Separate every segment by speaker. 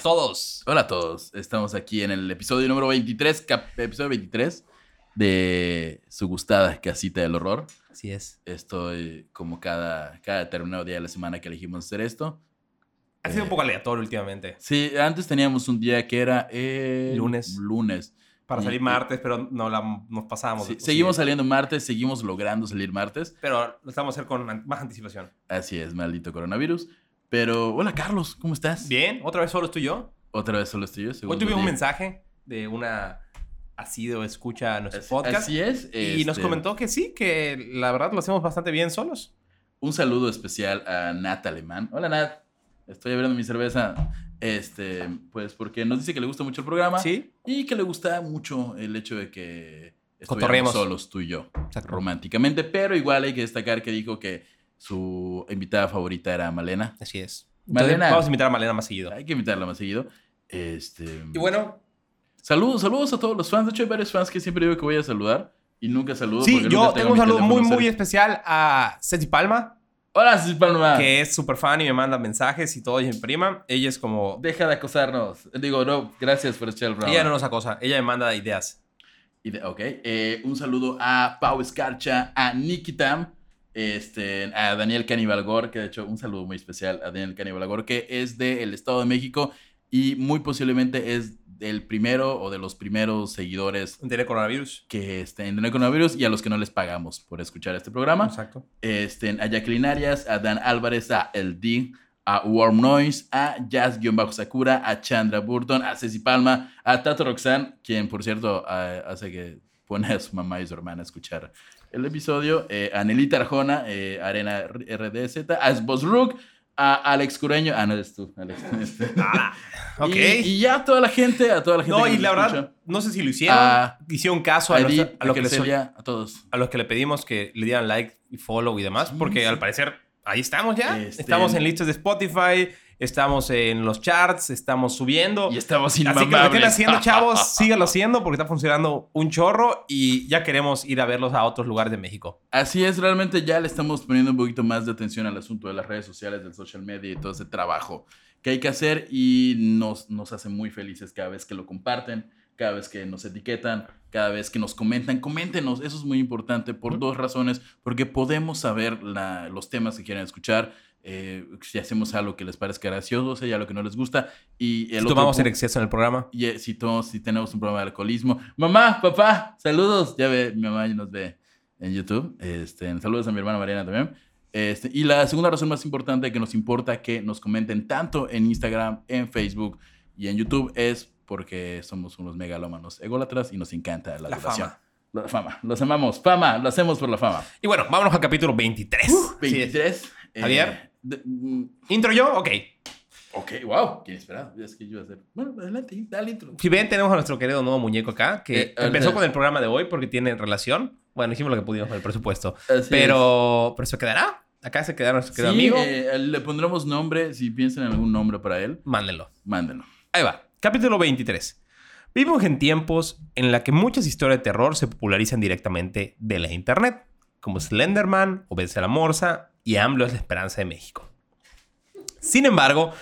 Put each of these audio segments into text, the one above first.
Speaker 1: a todos.
Speaker 2: Hola a todos. Estamos aquí en el episodio número 23, cap- episodio 23 de su gustada casita del horror.
Speaker 1: Así es.
Speaker 2: Estoy como cada, cada determinado día de la semana que elegimos hacer esto.
Speaker 1: Ha sido
Speaker 2: Eh,
Speaker 1: un poco aleatorio últimamente.
Speaker 2: Sí, antes teníamos un día que era el
Speaker 1: Lunes.
Speaker 2: Lunes.
Speaker 1: Para
Speaker 2: y-
Speaker 1: salir
Speaker 2: y-
Speaker 1: martes, pero no la, nos pasábamos.
Speaker 2: Sí, seguimos saliendo martes, seguimos logrando salir martes.
Speaker 1: Pero lo estamos a hacer con más anticipación.
Speaker 2: Así es, maldito coronavirus. Pero, hola Carlos, ¿cómo estás?
Speaker 1: Bien, otra vez solo estoy yo.
Speaker 2: Otra vez solo estoy yo.
Speaker 1: Hoy tuvimos un mensaje de una asido escucha a nuestro
Speaker 2: Así,
Speaker 1: podcast.
Speaker 2: así es.
Speaker 1: Y nos
Speaker 2: este,
Speaker 1: comentó que sí, que la verdad lo hacemos bastante bien solos.
Speaker 2: Un saludo especial a Nat Alemán. Hola Nat, estoy abriendo mi cerveza. Este, pues porque nos dice que le gusta mucho el programa
Speaker 1: Sí.
Speaker 2: y que le gusta mucho el hecho de que estuviéramos solos tú y yo,
Speaker 1: Exacto.
Speaker 2: románticamente. Pero igual hay que destacar que dijo que su invitada favorita era Malena.
Speaker 1: Así es.
Speaker 2: Malena.
Speaker 1: Entonces, vamos a invitar a Malena más seguido.
Speaker 2: Hay que invitarla más seguido. Este,
Speaker 1: Y bueno,
Speaker 2: saludos, saludos a todos los fans. De hecho, hay varios fans que siempre digo que voy a saludar y nunca saludo.
Speaker 1: sí,
Speaker 2: porque
Speaker 1: yo tengo un saludo muy, muy especial a Ceci Palma,
Speaker 2: Hola, Cis Palma.
Speaker 1: que es súper fan y me manda mensajes y todo, y mi prima. Ella es como...
Speaker 2: Deja de acosarnos. Digo, no, gracias por escuchar el programa.
Speaker 1: Ella no nos acosa, ella me manda ideas.
Speaker 2: Y de- ok. eh, un saludo a Pau Escarcha, a Nikitam, este, a Daniel Canibalgor, que de hecho, un saludo muy especial a Daniel Canibalgor, que es del Estado de México y muy posiblemente es el primero o de los primeros seguidores
Speaker 1: Tiene coronavirus.
Speaker 2: que estén en el coronavirus y a los que no les pagamos por escuchar este programa.
Speaker 1: Exacto.
Speaker 2: Este, a Jacqueline Arias, a Dan Álvarez, a El D, a Warm Noise, a Jazz-Sakura, a Chandra Burton, a Ceci Palma, a Tato Roxanne, quien por cierto hace que pone a su mamá y su hermana a escuchar el episodio, eh, a Nelita Arjona, eh, Arena RDZ, a Sbos Rook, a Alex Cureño, ah, no eres tú, Alex.
Speaker 1: Ah, ok.
Speaker 2: Y, y ya a toda la gente, a toda la gente
Speaker 1: no,
Speaker 2: que
Speaker 1: y la verdad, no sé si lo hicieron.
Speaker 2: a,
Speaker 1: hicieron caso
Speaker 2: a
Speaker 1: a,
Speaker 2: Edith,
Speaker 1: nuestra- a
Speaker 2: a
Speaker 1: lo que les,
Speaker 2: Celia, a todos.
Speaker 1: a los que le pedimos que le dieran like y follow y demás,
Speaker 2: Sí,
Speaker 1: porque
Speaker 2: sí.
Speaker 1: al parecer ahí estamos ya.
Speaker 2: Este-
Speaker 1: Estamos en listas de Spotify, estamos en los charts, estamos subiendo.
Speaker 2: Y estamos
Speaker 1: Así que lo que
Speaker 2: inmamables.
Speaker 1: estén haciendo, chavos, síganlo haciendo porque está funcionando un chorro y ya queremos ir a verlos a otros lugares de México.
Speaker 2: Así es, realmente ya le estamos poniendo un poquito más de atención al asunto de las redes sociales, del social media y todo ese trabajo que hay que hacer y nos, nos hace muy felices cada vez que lo comparten, cada vez que nos etiquetan, cada vez que nos comentan. Coméntenos, eso es muy importante por dos razones, porque podemos saber la- los temas que quieren escuchar, eh, si hacemos algo que les parezca gracioso, si hay algo que no les gusta y el
Speaker 1: Si
Speaker 2: otro
Speaker 1: tomamos
Speaker 2: pu-
Speaker 1: en exceso en el programa.
Speaker 2: y eh, si, tomamos- si tenemos un problema de alcoholismo. Mamá, papá, saludos. Ya ve, mi mamá ya nos ve en YouTube. Este, saludos a mi hermana Mariana también. Este, y la segunda razón más importante que nos importa que nos comenten tanto en Instagram, en Facebook y en YouTube es porque somos unos megalómanos ególatras y nos encanta la,
Speaker 1: fama.
Speaker 2: La fama. Los amamos. Fama. Lo hacemos por la fama.
Speaker 1: Y bueno, vámonos al capítulo 23. Sí.
Speaker 2: 23. eh,
Speaker 1: Javier.
Speaker 2: Mm,
Speaker 1: ¿Intro yo? Ok.
Speaker 2: ok, wow. ¿Quién esperaba? Es que yo iba a hacer. Bueno, adelante, dale intro.
Speaker 1: Si ven, tenemos a nuestro querido nuevo muñeco acá, que
Speaker 2: Eh,
Speaker 1: empezó con el programa de hoy porque tiene relación. Bueno, hicimos lo que pudimos con el presupuesto. Pero, pero se quedará. Acá se quedará nuestro querido
Speaker 2: Sí,
Speaker 1: amigo.
Speaker 2: eh, le pondremos nombre. Si piensan en algún nombre para él,
Speaker 1: Mándenlo.
Speaker 2: mándenlo.
Speaker 1: Ahí va. Capítulo 23. Vivimos en tiempos en la que muchas historias de terror se popularizan directamente de la internet, como Slenderman, Obedece a la Morsa y AMLO es la esperanza de México. Sin embargo,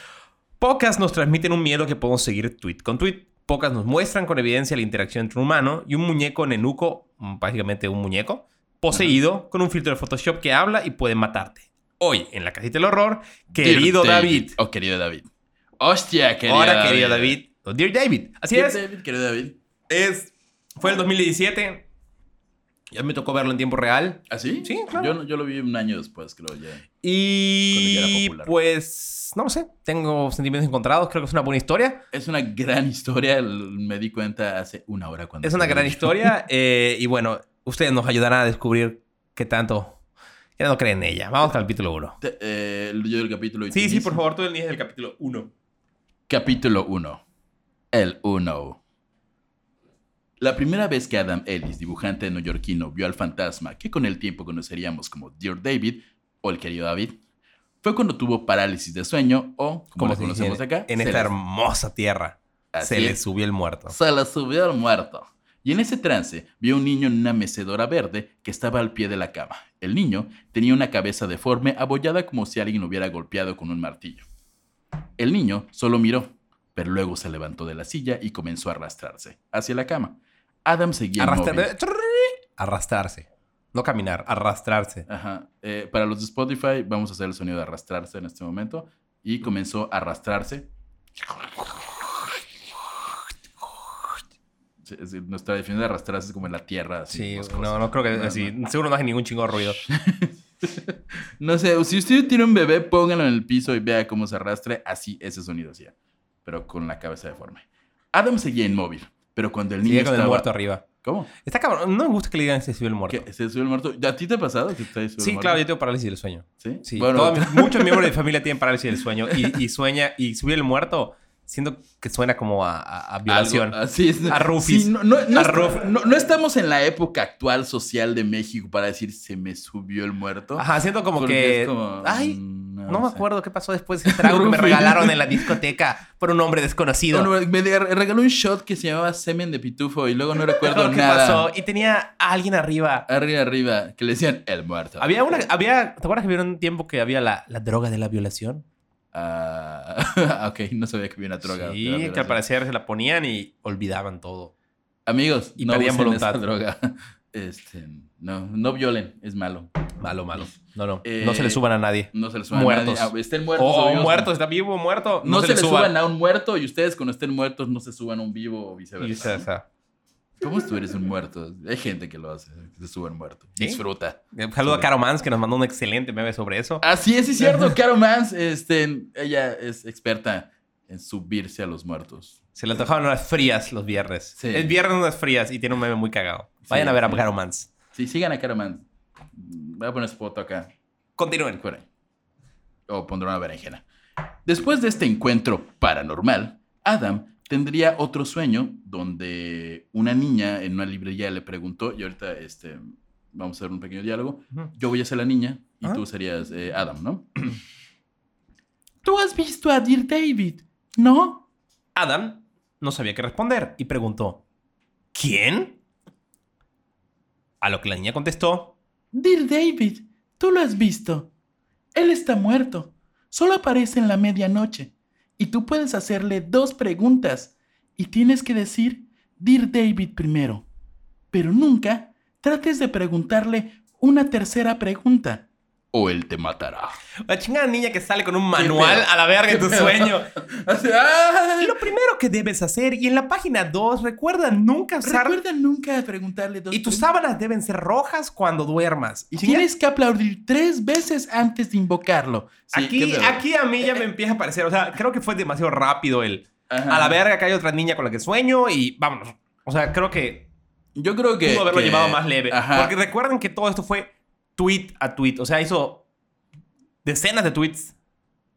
Speaker 1: pocas nos transmiten un miedo que podemos seguir tweet con tweet. Pocas nos muestran con evidencia la interacción entre un humano y un muñeco nenuco, básicamente un muñeco, poseído con un filtro de Photoshop que habla y puede matarte. Hoy, en la casita del horror, querido
Speaker 2: Dear
Speaker 1: David.
Speaker 2: Oh, querido David. Hostia, querido
Speaker 1: Ahora, querido David. o Dear David. Así
Speaker 2: Dear
Speaker 1: es.
Speaker 2: David, querido David.
Speaker 1: Es, fue el 2017. Ya me tocó verlo en tiempo real.
Speaker 2: ¿Ah, sí?
Speaker 1: Sí, claro.
Speaker 2: Yo, yo lo vi un año después, creo ya. Cuando ya
Speaker 1: Y
Speaker 2: era popular.
Speaker 1: pues, no lo sé, tengo sentimientos encontrados. Creo que es una buena historia.
Speaker 2: Es una gran historia. Me di cuenta hace una hora cuando.
Speaker 1: Es una gran historia. eh, y bueno, ustedes nos ayudarán a descubrir qué tanto ya no creen en ella. Vamos al capítulo 1.
Speaker 2: Te- eh, yo el capítulo. y
Speaker 1: Sí, sí, por favor, tú el del capítulo 1.
Speaker 2: Capítulo 1. El 1. La primera vez que Adam Ellis, dibujante neoyorquino, vio al fantasma que con el tiempo conoceríamos como Dear David o el querido David, fue cuando tuvo parálisis de sueño o, como
Speaker 1: Como
Speaker 2: lo conocemos acá,
Speaker 1: en esta hermosa tierra.
Speaker 2: así
Speaker 1: Se le subió el muerto.
Speaker 2: se le subió el muerto. Y en ese trance vio un niño en una mecedora verde que estaba al pie de la cama. El niño tenía una cabeza deforme abollada como si alguien lo hubiera golpeado con un martillo. El niño solo miró, pero luego se levantó de la silla y comenzó a arrastrarse hacia la cama. Adam seguía
Speaker 1: Arrastrar-. Arrastrarse. No caminar, arrastrarse.
Speaker 2: Ajá. Eh, para los de Spotify, vamos a hacer el sonido de arrastrarse en este momento. Y comenzó a arrastrarse. Sí, nuestra definición de arrastrarse es como en la tierra. así,
Speaker 1: Sí, no, no creo que
Speaker 2: No,
Speaker 1: así.
Speaker 2: no.
Speaker 1: Seguro no hace ningún chingo de ruido.
Speaker 2: No sé, si usted tiene un bebé, póngalo en el piso y vea cómo se arrastre. Así, ese sonido hacía. Pero con la cabeza deforme. Adam seguía inmóvil. Pero cuando el niño
Speaker 1: el
Speaker 2: estaba...
Speaker 1: muerto arriba.
Speaker 2: ¿Cómo?
Speaker 1: Está cabrón. No me gusta que le digan se subió el muerto.
Speaker 2: ¿Se subió el muerto? ¿A ti te ha pasado que te el
Speaker 1: Sí,
Speaker 2: muerto?
Speaker 1: claro, yo tengo parálisis del sueño.
Speaker 2: ¿Sí?
Speaker 1: Sí,
Speaker 2: Bueno,
Speaker 1: todos muchos miembros de mi familia tienen parálisis del sueño y, y sueña y subir el muerto siento que suena como a, a- a violación.
Speaker 2: Algo así es.
Speaker 1: A Rufis.
Speaker 2: Sí, no, no- no
Speaker 1: A Ruf-
Speaker 2: no- estamos en la época actual social de México para decir se me subió el muerto.
Speaker 1: Ajá, siento como
Speaker 2: Porque
Speaker 1: que...
Speaker 2: como,
Speaker 1: Ay,
Speaker 2: mm,
Speaker 1: no me
Speaker 2: sé.
Speaker 1: acuerdo qué pasó después de ese trago que me regalaron en la discoteca por un hombre desconocido.
Speaker 2: No, no, me regaló un shot que se llamaba semen de pitufo y luego no recuerdo
Speaker 1: qué
Speaker 2: nada.
Speaker 1: pasó y tenía a alguien arriba.
Speaker 2: Arriba, arriba, que le decían el muerto.
Speaker 1: Había una, había, ¿te acuerdas que había un tiempo que había la, la droga de la violación?
Speaker 2: Ah, ok, no sabía que había una droga.
Speaker 1: sí, que al parecer se la ponían y olvidaban todo.
Speaker 2: Amigos,
Speaker 1: y
Speaker 2: no
Speaker 1: perdían voluntad.
Speaker 2: esa droga. Este, no, no violen, es malo.
Speaker 1: Malo, malo. No, no.
Speaker 2: Eh,
Speaker 1: no se le suban a nadie.
Speaker 2: No se les suban
Speaker 1: Muertos.
Speaker 2: a nadie. Ah, estén muertos.
Speaker 1: O,
Speaker 2: o
Speaker 1: o
Speaker 2: vivos,
Speaker 1: muerto, está vivo o muerto.
Speaker 2: No, se, le suban a un muerto y ustedes cuando estén muertos no se suban a un vivo o viceversa.
Speaker 1: Viceversa.
Speaker 2: ¿Cómo tú eres un muerto? Hay gente que lo hace, que se suben muerto.
Speaker 1: ¿Sí?
Speaker 2: Disfruta.
Speaker 1: Saludo a Caro Mans que nos mandó un excelente meme sobre eso.
Speaker 2: Así es, es cierto. Caro Mans, este, ella es experta en subirse a los muertos.
Speaker 1: Se le antojaban unas frías los viernes.
Speaker 2: Sí.
Speaker 1: Es viernes unas frías y tiene un meme muy cagado. Vayan
Speaker 2: Sí,
Speaker 1: a ver a. Caro Mans.
Speaker 2: Sí, sigan a Caro Mans. Voy a poner su foto acá.
Speaker 1: Continúen.
Speaker 2: O pondré una berenjena. Después de este encuentro paranormal, Adam tendría otro sueño donde una niña en una librería le preguntó, y ahorita este, vamos a hacer un pequeño diálogo, yo voy a ser la niña y
Speaker 1: Ajá.
Speaker 2: tú serías eh, Adam, ¿no? ¿Tú has visto a Dear David? ¿No?
Speaker 1: Adam no sabía qué responder y preguntó: ¿Quién? A lo que la niña contestó:
Speaker 2: Dear David, tú lo has visto. Él está muerto. Solo aparece en la medianoche. Y tú puedes hacerle dos preguntas. Y tienes que decir Dear David primero. Pero nunca trates de preguntarle una tercera pregunta. O él te matará.
Speaker 1: La chingada niña que sale con un manual a la verga en
Speaker 2: ¿Qué
Speaker 1: tu sueño. Lo primero que debes hacer, y en la página 2, recuerda nunca usar.
Speaker 2: Recuerda nunca preguntarle dos
Speaker 1: Y tus sábanas deben ser rojas cuando duermas.
Speaker 2: Y tienes que aplaudir tres veces antes de invocarlo. Sí,
Speaker 1: aquí, aquí a mí ya me empieza a parecer. O sea, creo que fue demasiado rápido el.
Speaker 2: Ajá.
Speaker 1: A la verga que hay otra niña con la que sueño y vámonos. O sea, creo que
Speaker 2: Yo creo que.
Speaker 1: pudo haberlo
Speaker 2: que-
Speaker 1: llevado más leve.
Speaker 2: Ajá.
Speaker 1: Porque recuerden que todo esto fue tweet a tweet. O sea, hizo decenas de tweets.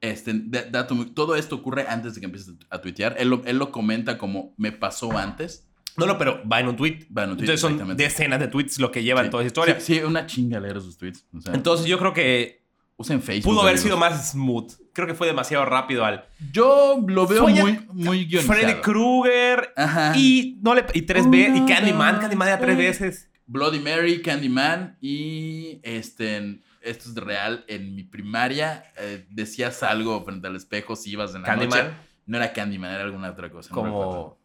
Speaker 2: Este, dato todo esto ocurre antes de que empieces a tuitear. Él lo, él lo comenta como me pasó antes.
Speaker 1: No, no, pero va en un tweet.
Speaker 2: Va en un tweet,
Speaker 1: Entonces son
Speaker 2: exactamente.
Speaker 1: decenas de tweets lo que llevan
Speaker 2: Sí.
Speaker 1: toda esa historia.
Speaker 2: Sí, sí, una chinga leer sus tweets. O sea,
Speaker 1: Entonces yo creo que
Speaker 2: usen Facebook.
Speaker 1: pudo haber sido más smooth. Creo que fue demasiado rápido al.
Speaker 2: Yo lo veo muy, muy guionizado.
Speaker 1: Freddy Krueger
Speaker 2: Ajá.
Speaker 1: y, no le, y 3B y Candyman. Candyman era tres. veces.
Speaker 2: Bloody Mary, Candyman y este. Esto es real. En mi primaria eh, decías algo frente al espejo si ibas en la
Speaker 1: Candyman.
Speaker 2: noche. No era Candyman, era alguna otra cosa. no.
Speaker 1: Como.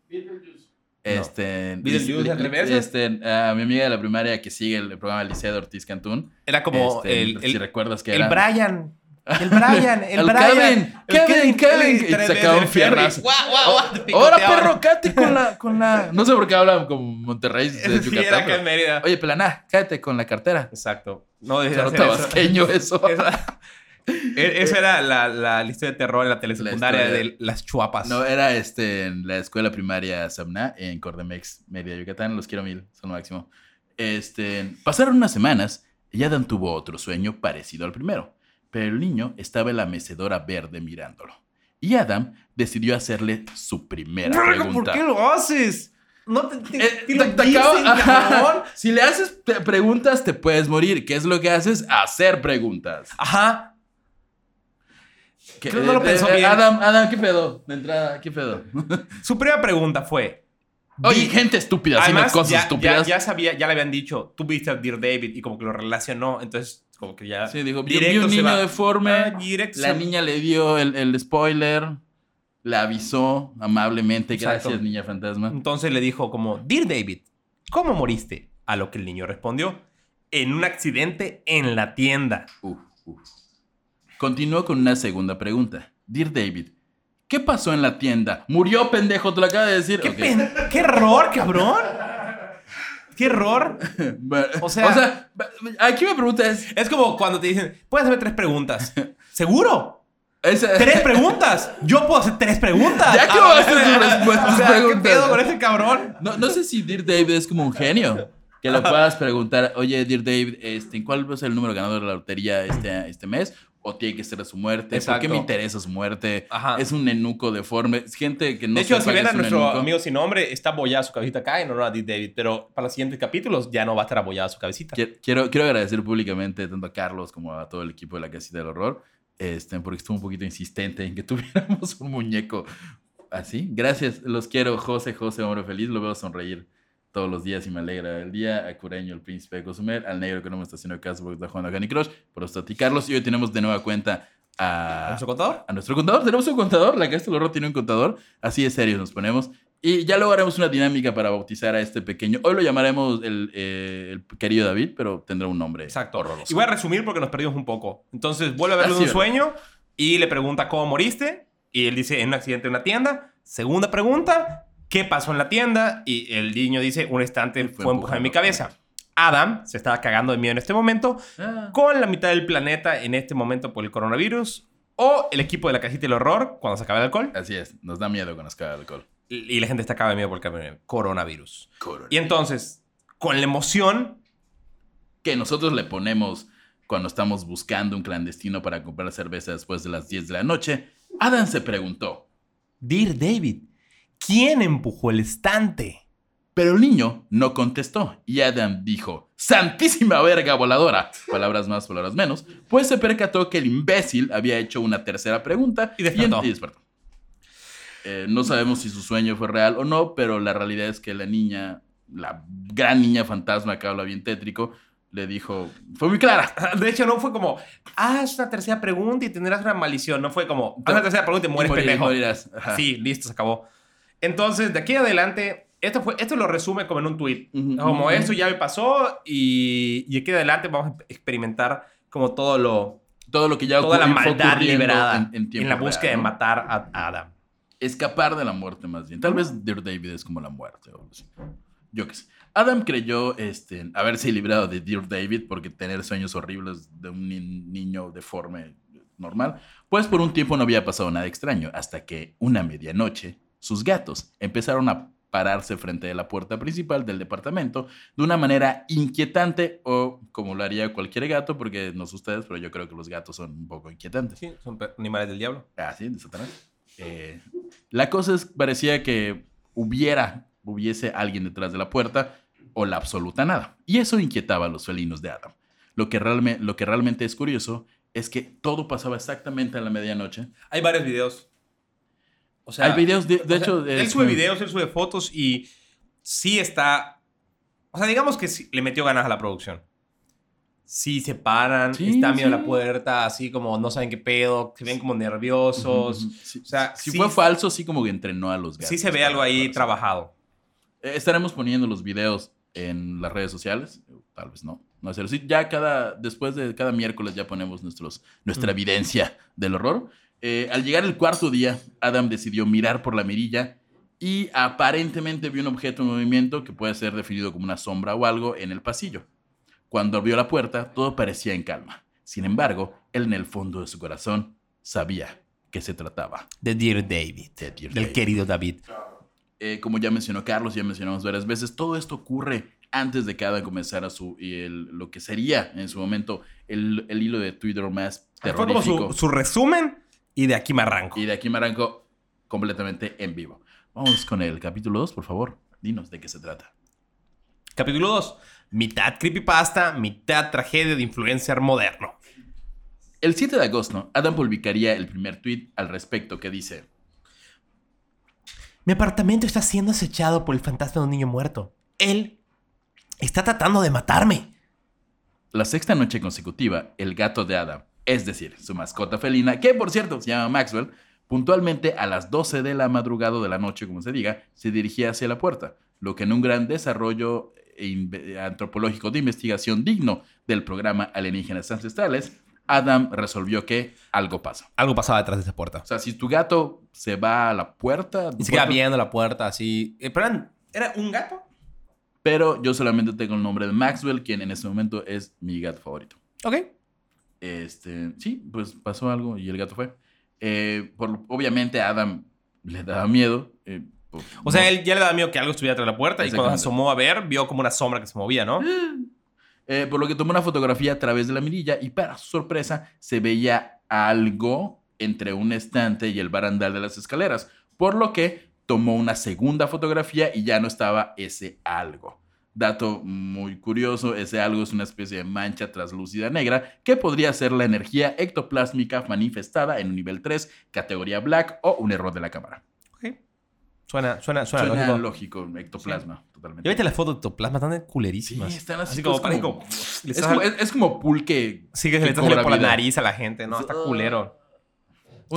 Speaker 2: Este,
Speaker 1: Beetlejuice
Speaker 2: dis-
Speaker 1: al revés.
Speaker 2: Este, a mi amiga de la primaria que sigue el programa Licea de Ortiz Cantún.
Speaker 1: Era como
Speaker 2: este,
Speaker 1: el,
Speaker 2: si
Speaker 1: el,
Speaker 2: recuerdas que
Speaker 1: el
Speaker 2: era.
Speaker 1: Brian. El Brian, el,
Speaker 2: El
Speaker 1: Brian.
Speaker 2: Kevin,
Speaker 1: el
Speaker 2: Kevin, Kevin. Y sacaba un fierrazo.
Speaker 1: Guau, guau, guau, te
Speaker 2: Ahora, perro, cállate con la, con la. No sé por qué hablan como Monterrey de Yucatán. pero-. Oye, Pelaná, cállate con la cartera.
Speaker 1: Exacto. No, debes
Speaker 2: nota
Speaker 1: hacer eso.
Speaker 2: eso.
Speaker 1: Esa, e- esa era la, la lista de terror en la telesecundaria
Speaker 2: La
Speaker 1: de las chuapas.
Speaker 2: No, era este, en la escuela primaria Samna, en Cordemex, Mérida, Yucatán. Los quiero mil, son lo máximo. Este, pasaron unas semanas y Adam tuvo otro sueño parecido al primero, pero el niño estaba en la mecedora verde mirándolo. Y Adam decidió hacerle su primera pregunta.
Speaker 1: ¿Por qué lo haces? No te, te,
Speaker 2: Eh,
Speaker 1: te
Speaker 2: te-
Speaker 1: dicen,
Speaker 2: Ajá. Si le haces preguntas, te puedes morir. ¿Qué es lo que haces? Hacer preguntas.
Speaker 1: Ajá.
Speaker 2: ¿Qué-
Speaker 1: Creo que no lo
Speaker 2: eh,
Speaker 1: pensó
Speaker 2: eh,
Speaker 1: bien.
Speaker 2: Adam, Adam, ¿qué pedo? De entrada, ¿qué pedo?
Speaker 1: Su primera pregunta fue.
Speaker 2: Oye,
Speaker 1: di-
Speaker 2: gente estúpida haciendo
Speaker 1: Además,
Speaker 2: cosas
Speaker 1: ya,
Speaker 2: estúpidas.
Speaker 1: Ya, ya sabía, ya le habían dicho, tú viste a Dear David y como que lo relacionó, entonces como que ya...
Speaker 2: Sí, dijo, vi, un niño deforme.
Speaker 1: Ah,
Speaker 2: la niña le dio el, el spoiler. le avisó amablemente,
Speaker 1: Exacto.
Speaker 2: gracias, niña fantasma.
Speaker 1: Entonces le dijo como, Dear David, ¿cómo moriste? A lo que el niño respondió, en un accidente en la tienda.
Speaker 2: Uf, uf. Continuó con una segunda pregunta. Dear David, ¿qué pasó en la tienda? ¿Murió, pendejo? ¿Te lo acaba de decir?
Speaker 1: ¿Qué,
Speaker 2: Ok.
Speaker 1: pen- qué error, cabrón? ¿Qué error?
Speaker 2: Bueno,
Speaker 1: O sea-
Speaker 2: aquí mi pregunta es...
Speaker 1: Es como cuando te dicen, puedes hacer tres preguntas. ¿Seguro?
Speaker 2: esa-
Speaker 1: ¡Tres preguntas! Yo puedo hacer tres preguntas.
Speaker 2: Ya que vas a hacer tus respuestas,
Speaker 1: O sea, ¿qué
Speaker 2: preguntas.
Speaker 1: pedo con ese cabrón?
Speaker 2: No, no sé si Dear David es como un genio. Que le puedas preguntar, oye, Dear David, este, ¿cuál va a ser el número ganador de la lotería este, este mes? ¿O tiene que ser a su muerte? ¿Por
Speaker 1: Exacto.
Speaker 2: qué me interesa su muerte?
Speaker 1: Ajá.
Speaker 2: Es un enuco deforme. Es gente que no
Speaker 1: de hecho, si ven a nuestro amigo sin nombre, está abollada su cabecita acá en honor a David. Pero para los siguientes capítulos ya no va a estar abollada su cabecita.
Speaker 2: Qui- Quiero, quiero agradecer públicamente tanto a Carlos como a todo el equipo de la Casita del Horror, este, porque estuvo un poquito insistente en que tuviéramos un muñeco así. Gracias, los quiero, José, José, hombre feliz, lo veo sonreír todos los días y me alegra el día. A Cureño, el príncipe de Cozumel, al negro que no me está haciendo caso porque está jugando a Candy Crush, por Ostati Carlos. Y hoy tenemos de nueva cuenta
Speaker 1: ¿A
Speaker 2: a,
Speaker 1: nuestro contador?
Speaker 2: a nuestro contador. Tenemos un contador, la Casa del Horror tiene un contador. Así de serios nos ponemos. Y ya luego haremos una dinámica para bautizar a este pequeño. Hoy lo llamaremos el, eh, el querido David, pero tendrá un nombre
Speaker 1: Exacto.
Speaker 2: horroroso.
Speaker 1: Y voy a resumir porque nos perdimos un poco. Entonces vuelve a verlo en un
Speaker 2: es.
Speaker 1: sueño y le pregunta cómo moriste. Y él dice, en un accidente en una tienda. Segunda pregunta, ¿qué pasó en la tienda? Y el niño dice, un instante
Speaker 2: Y
Speaker 1: fue,
Speaker 2: fue
Speaker 1: empujado en mi cabeza. Adam se estaba cagando de miedo en este momento,
Speaker 2: Ah.
Speaker 1: con la mitad del planeta en este momento por el coronavirus, o el equipo de la cajita del horror cuando se acaba el alcohol,
Speaker 2: Así es, nos da miedo con las cagas de alcohol.
Speaker 1: y y la gente está cagada de miedo por el coronavirus.
Speaker 2: Corona.
Speaker 1: Y entonces, con la emoción,
Speaker 2: Que nosotros le ponemos cuando estamos buscando un clandestino para comprar cerveza después de las 10 de la noche, Adam se preguntó,
Speaker 1: Dear David, ¿quién empujó el estante?
Speaker 2: pero el niño no contestó y Adam dijo, Santísima verga voladora, palabras más, palabras menos, pues se percató que el imbécil había hecho una tercera pregunta
Speaker 1: Y despertó.
Speaker 2: y despertó. Eh, no sabemos si su sueño fue real o no, pero la realidad es que la niña, la gran niña fantasma que habla bien tétrico, le dijo, fue muy clara.
Speaker 1: De hecho, no fue como, haz una tercera pregunta y tendrás una maldición. No fue como, haz una tercera pregunta y mueres
Speaker 2: Y morir-
Speaker 1: pendejo. Sí, listo, se acabó. Entonces, de aquí adelante, esto, fue, esto lo resume como en un tweet.
Speaker 2: Ujú,
Speaker 1: Como
Speaker 2: ujú.
Speaker 1: esto ya me pasó y, y de aquí adelante vamos a experimentar como todo lo,
Speaker 2: Todo lo que ya
Speaker 1: toda la maldad liberada
Speaker 2: en,
Speaker 1: en,
Speaker 2: en
Speaker 1: la búsqueda
Speaker 2: real,
Speaker 1: de
Speaker 2: ¿no?
Speaker 1: matar a, Adam.
Speaker 2: Escapar de la muerte, más bien. Tal vez Dear David es como la muerte. o. Yo qué sé. Adam creyó este, haberse librado de Dear David porque tener sueños horribles de un ni- niño deforme normal, pues por un tiempo no había pasado nada extraño, hasta que una medianoche sus gatos empezaron a pararse frente a la puerta principal del departamento de una manera inquietante o como lo haría cualquier gato, porque no sé ustedes, pero yo creo que los gatos son un poco inquietantes.
Speaker 1: Sí, son animales del diablo.
Speaker 2: Ah, sí, de Satanás. Eh, la cosa es, parecía que hubiera, hubiese alguien detrás de la puerta o la absoluta nada. Y eso inquietaba a los felinos de Adam. Lo que, realme- lo que realmente es curioso es que todo pasaba exactamente a la medianoche.
Speaker 1: Hay varios videos. O sea,
Speaker 2: Hay videos, de, de
Speaker 1: O sea,
Speaker 2: hecho...
Speaker 1: él sube videos, él sube fotos y sí está. O sea, digamos que sí le metió ganas a la producción. Sí se paran,
Speaker 2: Sí,
Speaker 1: están viendo
Speaker 2: sí.
Speaker 1: la puerta, así como no saben qué pedo, se ven como nerviosos. O sea,
Speaker 2: si fue falso, sí como que entrenó a los gatos.
Speaker 1: Sí se ve algo ahí trabajado.
Speaker 2: Eh, Estaremos poniendo los videos en las redes sociales. Tal vez no. No sé. Sí, ya cada, después de cada miércoles ya ponemos nuestros, nuestra
Speaker 1: Mm.
Speaker 2: evidencia del horror. Eh, al llegar el cuarto día, Adam decidió mirar por la mirilla y aparentemente vio un objeto en movimiento que puede ser definido como una sombra o algo en el pasillo. Cuando abrió la puerta, todo parecía en calma. Sin embargo, él en el fondo de su corazón sabía que se trataba
Speaker 1: De Dear David.
Speaker 2: Dear
Speaker 1: Del
Speaker 2: David.
Speaker 1: querido David.
Speaker 2: Eh, como ya mencionó Carlos, ya mencionamos varias veces, todo esto ocurre antes de que Adam comenzara su, y el- lo que sería en su momento el, el hilo de Twitter más
Speaker 1: Fue como
Speaker 2: terrorífico.
Speaker 1: su, su resumen y de aquí me arranco.
Speaker 2: Y de aquí me arranco completamente en vivo. Vamos con el capítulo 2, por favor. Dinos de qué se trata.
Speaker 1: Capítulo 2. Mitad creepypasta, mitad tragedia de influencer moderno.
Speaker 2: El 7 de agosto, Adam publicaría el primer tweet al respecto que dice:
Speaker 1: Mi apartamento está siendo acechado por el fantasma de un niño muerto. Él está tratando de matarme.
Speaker 2: La sexta noche consecutiva, el gato de Adam, es decir, su mascota felina, que por cierto se llama Maxwell, Puntualmente a las 12 de la madrugada de la noche, como se diga, se dirigía hacia la puerta, lo que en un gran desarrollo e inve- antropológico de investigación digno del programa Alienígenas Ancestrales, Adam resolvió que algo pasa.
Speaker 1: Algo pasaba detrás de esa puerta.
Speaker 2: O sea, si tu gato se va a la puerta,
Speaker 1: Y se queda viendo la puerta así. Eh, pero ¿Era un gato?
Speaker 2: Pero yo solamente tengo el nombre de Maxwell, quien en este momento es mi gato favorito.
Speaker 1: Ok.
Speaker 2: Este, sí, pues pasó algo y el gato fue. Eh, por, obviamente Adam le daba miedo. eh, por-
Speaker 1: O sea,
Speaker 2: no-
Speaker 1: él ya le daba miedo que algo estuviera de la puerta y cuando se asomó a ver, vio como una sombra que se movía, ¿no?
Speaker 2: Eh, por lo que tomó una fotografía a través de la mirilla y para su sorpresa se veía algo entre un estante y el barandal de las escaleras, por lo que tomó una segunda fotografía y ya no estaba ese algo. Dato muy curioso, ese algo es una especie de mancha translúcida negra que podría ser la energía ectoplásmica manifestada en un nivel 3, categoría black o un error de la cámara.
Speaker 1: Suena, suena, suena,
Speaker 2: Suena
Speaker 1: lógico.
Speaker 2: lógico, ectoplasma, totalmente.
Speaker 1: Ya viste las fotos de ectoplasma, están culerísimas.
Speaker 2: Sí, están así,
Speaker 1: Así como, parece
Speaker 2: como-
Speaker 1: como- le
Speaker 2: Es como, es- es como
Speaker 1: Sí, que se
Speaker 2: que
Speaker 1: le por la nariz a la gente. No, está culero.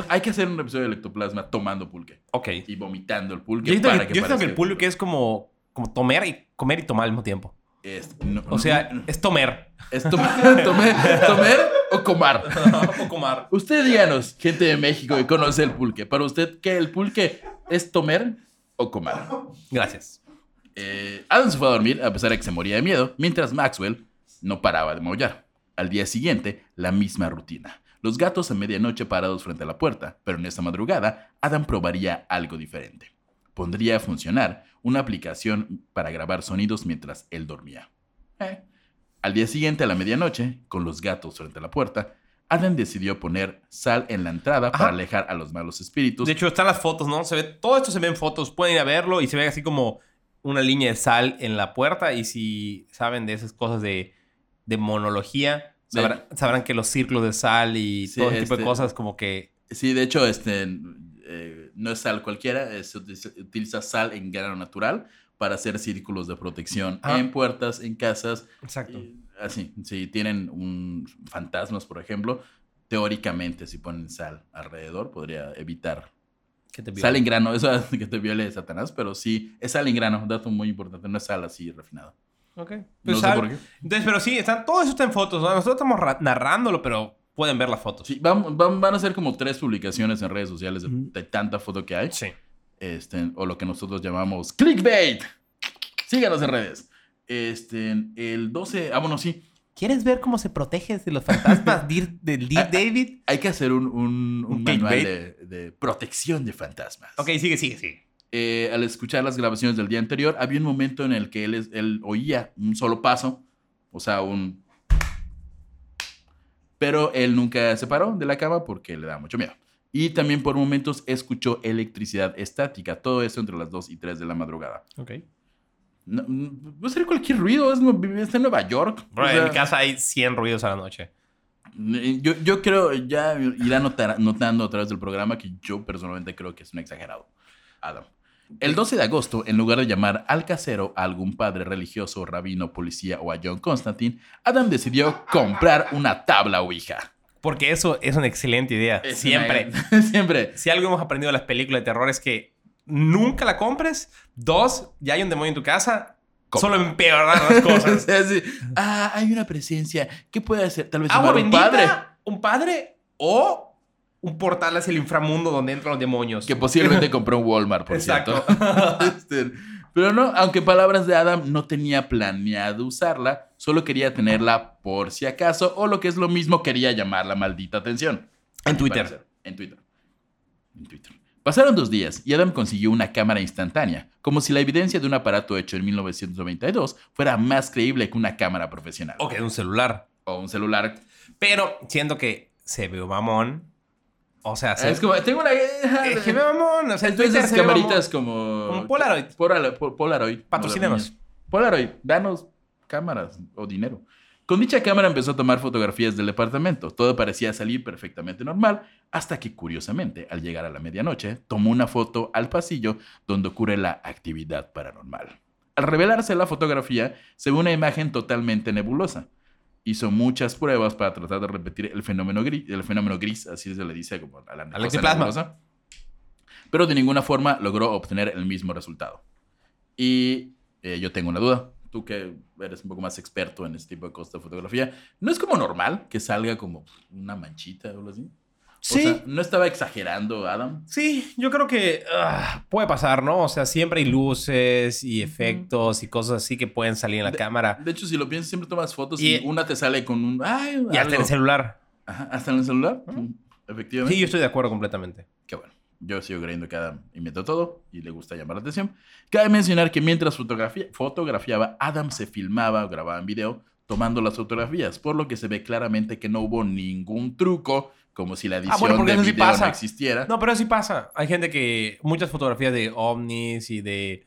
Speaker 2: Hay que hacer un episodio de ectoplasma tomando pulque
Speaker 1: Ok.
Speaker 2: y vomitando el pulque.
Speaker 1: Yo
Speaker 2: para
Speaker 1: que, yo siento que el pulque es como, como comer, y, comer y tomar al mismo tiempo.
Speaker 2: Es- no-
Speaker 1: O sea,
Speaker 2: no-
Speaker 1: es tomer.
Speaker 2: es tomar, tomer, tomer o comar.
Speaker 1: o comer.
Speaker 2: Usted díganos, gente de México que conoce el pulque. Para usted, ¿qué el pulque es tomer o comer?
Speaker 1: Gracias.
Speaker 2: Eh, Adam se fue a dormir a pesar de que se moría de miedo, mientras Maxwell no paraba de maullar. Al día siguiente, la misma rutina. Los gatos a medianoche parados frente a la puerta, pero en esta madrugada, Adam probaría algo diferente. Pondría a funcionar una aplicación para grabar sonidos mientras él dormía. Eh. Al día siguiente, a la medianoche, con los gatos frente a la puerta, Adam decidió poner sal en la entrada para alejar a los malos espíritus.
Speaker 1: De hecho, están las fotos, ¿no? Se ve, todo esto se ve en fotos. Pueden ir a verlo y se ve así como una línea de sal en la puerta. Y si saben de esas cosas de, de monología, sabrán, sabrán que los círculos de sal y
Speaker 2: Sí,
Speaker 1: todo ese tipo de
Speaker 2: este-
Speaker 1: cosas como que...
Speaker 2: Sí, de hecho, este eh, no es sal cualquiera, es- se utiliza, sal en grano natural para hacer círculos de protección
Speaker 1: Ah.
Speaker 2: en puertas, en casas.
Speaker 1: Exacto.
Speaker 2: eh, así, si tienen un fantasmas, por ejemplo, teóricamente si ponen sal alrededor podría evitar.
Speaker 1: ¿Qué te
Speaker 2: Sal en grano, eso hace que te viole Satanás, pero sí, es sal en grano, dato muy importante, no es sal así refinado.
Speaker 1: Ok.
Speaker 2: No
Speaker 1: Pues
Speaker 2: sé
Speaker 1: sal-
Speaker 2: por qué.
Speaker 1: Entonces, pero sí, están, todo eso está en fotos. ¿no? Nosotros estamos narrándolo, pero pueden ver las fotos.
Speaker 2: Sí, van, van, van a ser como tres publicaciones en redes sociales de, tanta foto que hay.
Speaker 1: Sí.
Speaker 2: este, o lo que nosotros llamamos clickbait. Síganos en redes. Este, el 12, ah, bueno, sí,
Speaker 1: ¿Quieres ver cómo se protege de los fantasmas del Dear
Speaker 2: Ah,
Speaker 1: David?
Speaker 2: hay que hacer un, un, un
Speaker 1: ¿Un
Speaker 2: manual de, de protección de fantasmas.
Speaker 1: Ok, sigue, sigue, sigue.
Speaker 2: Eh, al escuchar las grabaciones del día anterior, había un momento en el que él, él oía un solo paso, o sea, un... Pero él nunca se paró de la cama porque le daba mucho miedo. Y también por momentos escuchó electricidad estática, todo eso entre las 2 y 3 de la madrugada.
Speaker 1: Ok.
Speaker 2: No, mm, puede ser cualquier ruido, es, está en Nueva York.
Speaker 1: Bro,
Speaker 2: O
Speaker 1: en mi casa hay 100 ruidos a la noche.
Speaker 2: eh, Yo, yo creo, ya irá notar- notando a través del programa que yo personalmente creo que es un exagerado. Adam. El 12 de agosto, en lugar de llamar al casero a algún padre religioso, rabino, policía o a John Constantine, Adam decidió comprar una tabla Ouija.
Speaker 1: Porque eso es una excelente idea.
Speaker 2: Es
Speaker 1: Siempre.
Speaker 2: una- siempre.
Speaker 1: Si algo hemos aprendido de las películas de terror es que nunca la compres. Dos, ya hay un demonio en tu casa.
Speaker 2: Compra.
Speaker 1: Solo empeorar las cosas.
Speaker 2: Así, ah, hay una presencia. ¿Qué puede hacer? Tal vez
Speaker 1: Agua
Speaker 2: un
Speaker 1: bendita,
Speaker 2: padre.
Speaker 1: un padre o un portal hacia el inframundo donde entran los demonios.
Speaker 2: Que posiblemente compró un Walmart, por
Speaker 1: Exacto.
Speaker 2: cierto. Este, pero no, aunque palabras de Adam no tenía planeado usarla, solo quería tenerla por si acaso, o lo que es lo mismo, quería llamar la maldita atención.
Speaker 1: En Twitter.
Speaker 2: parecer. En Twitter. En Twitter. Pasaron dos días y Adam consiguió una cámara instantánea, como si la evidencia de un aparato hecho en 1992 fuera más creíble que una cámara profesional.
Speaker 1: Ok, un celular.
Speaker 2: O un celular.
Speaker 1: Pero siento que se ve mamón. O sea, se
Speaker 2: Es como, tengo una...
Speaker 1: Ve mamón. O sea,
Speaker 2: Entonces, camaritas como...
Speaker 1: Como Polaroid.
Speaker 2: Polaroid. Pol- Polaroid.
Speaker 1: Patrocínanos.
Speaker 2: Polaroid, danos cámaras o dinero. Con dicha cámara empezó a tomar fotografías del departamento. Todo parecía salir perfectamente normal, hasta que curiosamente, al llegar a la medianoche, tomó una foto al pasillo donde ocurre la actividad paranormal. Al revelarse la fotografía, se ve una imagen totalmente nebulosa. Hizo muchas pruebas para tratar de repetir el fenómeno gris, el fenómeno gris así se le dice como a la nebulosa. pero de ninguna forma logró obtener el mismo resultado. Y eh, yo tengo una duda. Tú que eres un poco más experto en este tipo de cosas de fotografía, ¿no es como normal que salga como una manchita o algo así?
Speaker 1: Sí.
Speaker 2: O sea, ¿no estaba exagerando Adam?
Speaker 1: Sí, yo creo que ah, puede pasar, ¿no? O sea, siempre hay luces y efectos y cosas así que pueden salir en la cámara.
Speaker 2: De hecho, si lo piensas, siempre tomas fotos
Speaker 1: Y-
Speaker 2: y, una te sale con un... Ay,
Speaker 1: Y hasta en el celular.
Speaker 2: Ajá, hasta en el celular. Efectivamente.
Speaker 1: Sí, yo estoy de acuerdo completamente.
Speaker 2: Que bueno, yo sigo creyendo que Adam inventó todo y le gusta llamar la atención. Cabe mencionar que mientras fotografía, fotografiaba, Adam se filmaba o grababa en video tomando las fotografías, por lo que se ve claramente que no hubo ningún truco, como si la edición
Speaker 1: Ah, bueno,
Speaker 2: de
Speaker 1: eso sí
Speaker 2: video
Speaker 1: pasa.
Speaker 2: no existiera.
Speaker 1: No, pero sí pasa. Hay gente que... Muchas fotografías de ovnis y de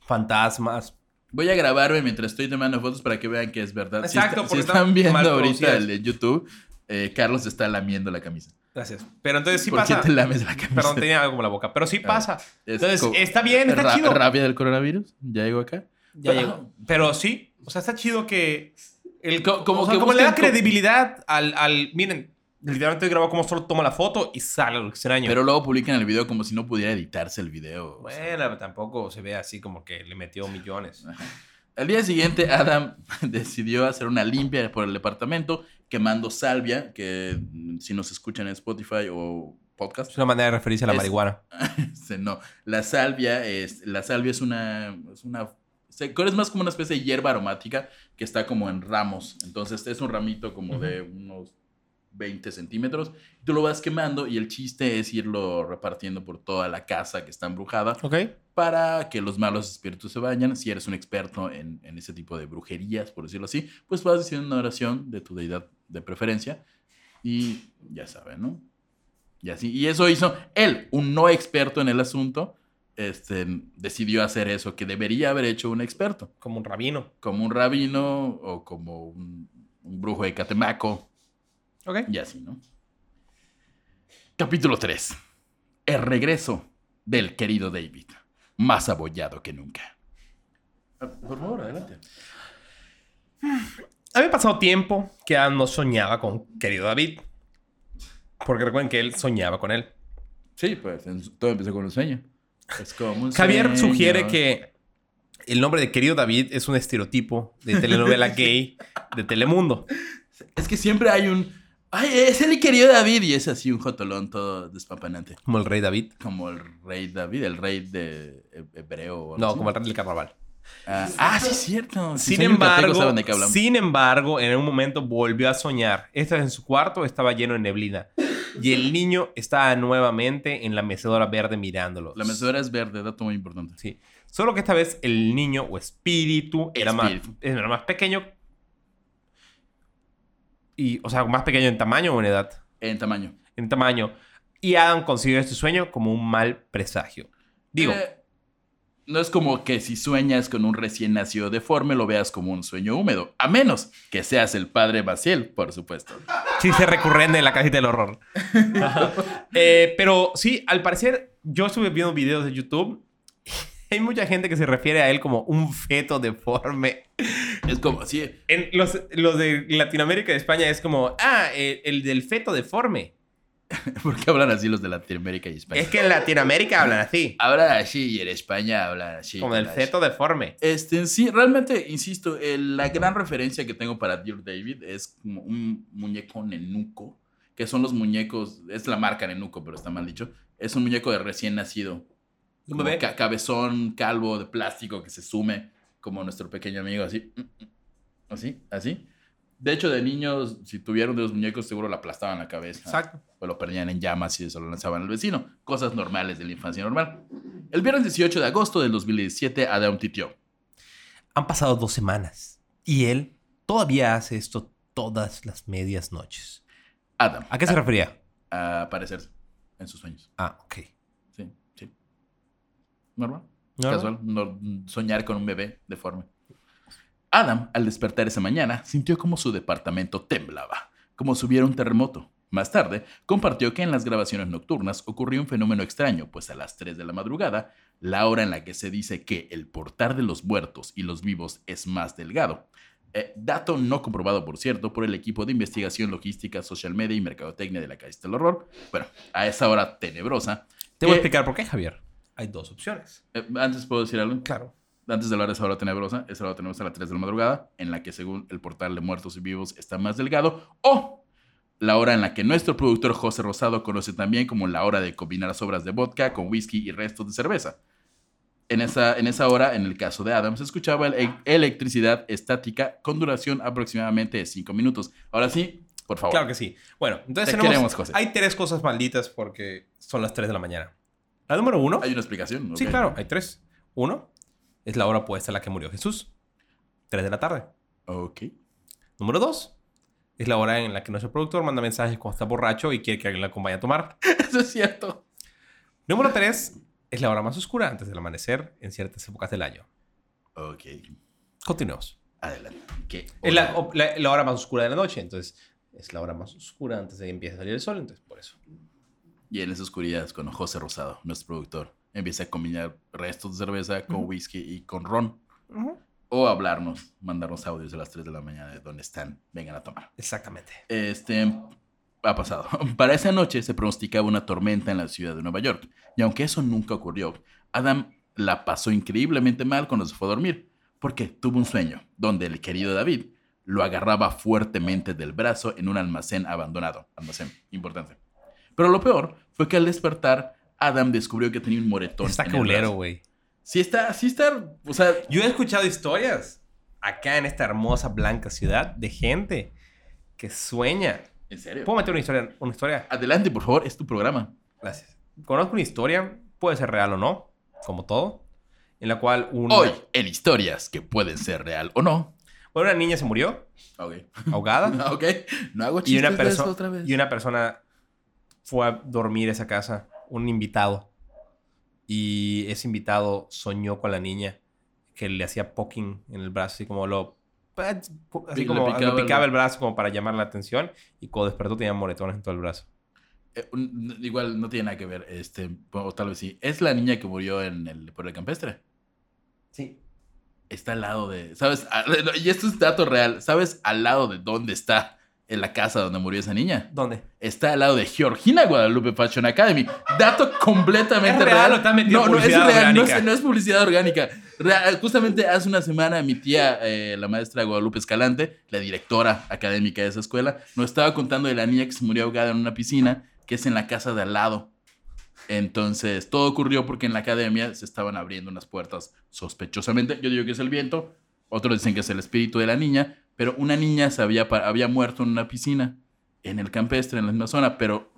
Speaker 1: fantasmas.
Speaker 2: Voy a grabarme mientras estoy tomando fotos para que vean que es verdad. Si
Speaker 1: Exacto,
Speaker 2: está- si,
Speaker 1: porque
Speaker 2: están
Speaker 1: están
Speaker 2: viendo
Speaker 1: mal
Speaker 2: ahorita el YouTube, eh, Carlos está lamiendo la camisa.
Speaker 1: Gracias. Pero entonces sí
Speaker 2: ¿Por
Speaker 1: pasa.
Speaker 2: qué te lames la camisa?
Speaker 1: Perdón, tenía algo como la boca. Pero sí pasa.
Speaker 2: Es
Speaker 1: Entonces, está bien, está
Speaker 2: Ra-
Speaker 1: chido.
Speaker 2: ¿Rabia del coronavirus? ¿Ya llegó acá?
Speaker 1: Ya llegó. Pero sí, o sea, está chido que. El,
Speaker 2: Co- como
Speaker 1: o sea,
Speaker 2: que
Speaker 1: como le da credibilidad al, al. Miren, literalmente grabó como solo toma la foto y sale lo extraño.
Speaker 2: Pero luego publican el video como si no pudiera editarse el video. o sea.
Speaker 1: bueno, tampoco se ve así como que le metió millones.
Speaker 2: Al día siguiente, Adam decidió hacer una limpia por el departamento, quemando salvia, que mm, si nos escuchan en Spotify o podcast,
Speaker 1: Es una manera de referirse a la
Speaker 2: Es-
Speaker 1: marihuana.
Speaker 2: no, la salvia es, la salvia es una, es una, es más como una especie de hierba aromática que está como en ramos. Entonces es un ramito como de unos 20 centímetros. Tú lo vas quemando y el chiste es irlo repartiendo por toda la casa que está embrujada
Speaker 1: Ok.
Speaker 2: para que los malos espíritus se vayan. Si eres un experto en, en ese tipo de brujerías, por decirlo así, pues vas diciendo una oración de tu deidad de preferencia y ya saben, ¿no? Y así. Y eso hizo él, un no experto en el asunto, este, decidió hacer eso que debería haber hecho un experto,
Speaker 1: Como un rabino.
Speaker 2: como un rabino o como un, un brujo de Catemaco
Speaker 1: Ok.
Speaker 2: y así, ¿no? Capítulo 3. El regreso del querido David. Más abollado que nunca. Ah, Por favor, adelante.
Speaker 1: Había pasado tiempo que Adam no soñaba con querido David. Porque recuerden que él soñaba con él.
Speaker 2: Sí, pues todo empezó con un sueño. Es como un
Speaker 1: Javier
Speaker 2: sueño.
Speaker 1: sugiere que el nombre de querido David es un estereotipo de telenovela gay de Telemundo.
Speaker 2: Es que siempre hay un... Ay, es el querido David y es así un jotolón todo despampanante.
Speaker 1: Como el rey David.
Speaker 2: Como el rey David, el rey de he- hebreo. o
Speaker 1: No,
Speaker 2: así.
Speaker 1: como el rey del carnaval.
Speaker 2: Ah, ah, sí, es cierto. Si
Speaker 1: Sin embargo, sin embargo, en un momento volvió a soñar. Esta vez en su cuarto estaba lleno de neblina. Y el niño estaba nuevamente en la mecedora verde mirándolo.
Speaker 2: La mecedora es verde, dato muy importante.
Speaker 1: Sí. Solo que esta vez el niño o espíritu era, Más,
Speaker 2: Espíritu.
Speaker 1: era más pequeño. Y, o sea, más pequeño en tamaño o en edad.
Speaker 2: En tamaño.
Speaker 1: En tamaño. Y Adam consideró este sueño como un mal presagio. Digo,
Speaker 2: Eh, no es como que si sueñas con un recién nacido deforme lo veas como un sueño húmedo, a menos que seas el padre Maciel, por supuesto.
Speaker 1: chiste recurrente en la casita del horror. Eh, pero sí, al parecer, yo estuve viendo videos de YouTube. Hay mucha gente que se refiere a él como un feto deforme.
Speaker 2: Es como, sí,
Speaker 1: En los, los de Latinoamérica y España es como, ah, el, el del feto deforme.
Speaker 2: porque hablan así los de Latinoamérica y España.
Speaker 1: Es que en Latinoamérica hablan así,
Speaker 2: Hablan así y en España hablan así.
Speaker 1: como el
Speaker 2: así.
Speaker 1: feto deforme.
Speaker 2: Este, sí, realmente, insisto, el- la gran referencia que tengo para Dear David es como un muñeco nenuco, que son los muñecos, es la marca nenuco, pero está mal dicho, es un muñeco de recién nacido.
Speaker 1: ¿Un bebé?
Speaker 2: ca- cabezón, calvo, de plástico, que se sume, como nuestro pequeño amigo, así, mm, mm, así, así. De hecho, de niños, si tuvieron de los muñecos, seguro la aplastaban la cabeza.
Speaker 1: Exacto.
Speaker 2: O lo perdían en llamas y eso lo lanzaban al vecino. Cosas normales de la infancia normal. El viernes 18 de agosto del 2017, Adam titió.
Speaker 1: Han pasado dos semanas y él todavía hace esto todas las medias noches.
Speaker 2: Adam.
Speaker 1: ¿A qué se refería?
Speaker 2: A aparecerse en sus sueños.
Speaker 1: Ah, ok.
Speaker 2: Normal.
Speaker 1: ¿No?
Speaker 2: Casual. no- soñar con un bebé deforme. Adam, al despertar esa mañana, sintió como su departamento temblaba, como si hubiera un terremoto. Más tarde, compartió que en las grabaciones nocturnas ocurrió un fenómeno extraño, pues a las 3 de la madrugada, la hora en la que se dice que el portar de los muertos y los vivos es más delgado. Eh, dato no comprobado, por cierto, por el equipo de investigación logística, social media y mercadotecnia de la Calle del Horror. Bueno, a esa hora tenebrosa,
Speaker 1: Te voy a
Speaker 2: ¿Qué?
Speaker 1: explicar por qué, Javier. Hay dos opciones.
Speaker 2: Eh, antes puedo decir algo.
Speaker 1: Claro.
Speaker 2: Antes de hablar de esa hora tenebrosa, esa hora tenebrosa a las 3 de la madrugada, en la que según el portal de muertos y vivos está más delgado, o la hora en la que nuestro productor José Rosado conoce también como la hora de combinar sobras de vodka con whisky y restos de cerveza. En esa, en esa hora, en el caso de Adam, se escuchaba el- electricidad estática con duración aproximadamente de 5 minutos. Ahora sí, por favor.
Speaker 1: Claro que sí. Bueno, entonces
Speaker 2: Te
Speaker 1: tenemos...
Speaker 2: queremos, José.
Speaker 1: Hay tres cosas malditas porque son las 3 de la mañana. La número uno...
Speaker 2: ¿Hay una explicación?
Speaker 1: Sí,
Speaker 2: Ok.
Speaker 1: claro, hay tres. Uno es la hora opuesta a la que murió Jesús. 3 de la tarde.
Speaker 2: Ok.
Speaker 1: Número dos es la hora en la que nuestro productor manda mensajes cuando está borracho y quiere que alguien le acompañe a tomar.
Speaker 2: Eso es cierto.
Speaker 1: Número tres es la hora más oscura antes del amanecer en ciertas épocas del año.
Speaker 2: Ok.
Speaker 1: Continuemos.
Speaker 2: Adelante. ¿Qué
Speaker 1: Es la, la- la hora más oscura de la noche, entonces es la hora más oscura antes de que empiece a salir el sol, entonces por eso.
Speaker 2: Y en esa oscuridad es cuando José Rosado, nuestro productor, empieza a combinar restos de cerveza con
Speaker 1: Ujú.
Speaker 2: whisky y con ron. O hablarnos, mandarnos audios a las 3 de la mañana de dónde están, vengan a tomar.
Speaker 1: Exactamente.
Speaker 2: Este ha pasado. Para esa noche se pronosticaba una tormenta en la ciudad de Nueva York. Y aunque eso nunca ocurrió, Adam la pasó increíblemente mal cuando se fue a dormir. Porque tuvo un sueño donde el querido David lo agarraba fuertemente del brazo en un almacén abandonado. Almacén, importante. Pero lo peor fue que al despertar, Adam descubrió que tenía un moretón.
Speaker 1: Está culero, güey.
Speaker 2: Sí está, sí está, o sea,
Speaker 1: Yo he escuchado historias acá en esta hermosa blanca ciudad de gente que sueña.
Speaker 2: en serio.
Speaker 1: ¿Puedo meter una historia? Una historia?
Speaker 2: Adelante, por favor, es tu programa.
Speaker 1: Gracias. Conozco una historia, puede ser real o no, como todo, en la cual una,
Speaker 2: Hoy, en historias que pueden ser real o no.
Speaker 1: bueno, una niña se murió
Speaker 2: Ok.
Speaker 1: ahogada
Speaker 2: ok. No hago
Speaker 1: y
Speaker 2: chistes
Speaker 1: una,
Speaker 2: de eso otra vez.
Speaker 1: y una persona fue a dormir a esa casa, un invitado, y ese invitado soñó con la niña que le hacía poking en el brazo, así como lo... Así
Speaker 2: Le
Speaker 1: como le
Speaker 2: picaba
Speaker 1: picaba,
Speaker 2: el-
Speaker 1: el brazo como para llamar la atención y cuando despertó tenía moretones en todo el brazo.
Speaker 2: Eh, un- igual no tiene nada que ver, este, o tal vez sí. Es la niña que murió en el, el campestre.
Speaker 1: Sí.
Speaker 2: Está al lado de, ¿sabes? Ah, Y esto es dato real. ¿Sabes al lado de dónde está en la casa donde murió esa niña?
Speaker 1: ¿Dónde?
Speaker 2: Está al lado de Georgina Guadalupe Fashion Academy. Dato completamente
Speaker 1: ¿Es real
Speaker 2: real.
Speaker 1: o está metido
Speaker 2: no, no, es real, no
Speaker 1: orgánica?
Speaker 2: es, no es publicidad orgánica. Real- justamente hace una semana mi tía, eh, la maestra Guadalupe Escalante, la directora académica de esa escuela, nos estaba contando de la niña que se murió ahogada en una piscina, que es en la casa de al lado. Entonces, todo ocurrió porque en la academia se estaban abriendo unas puertas sospechosamente. Yo digo que es el viento, otros dicen que es el espíritu de la niña, pero una niña se había, había muerto en una piscina, en el campestre, en la misma zona, pero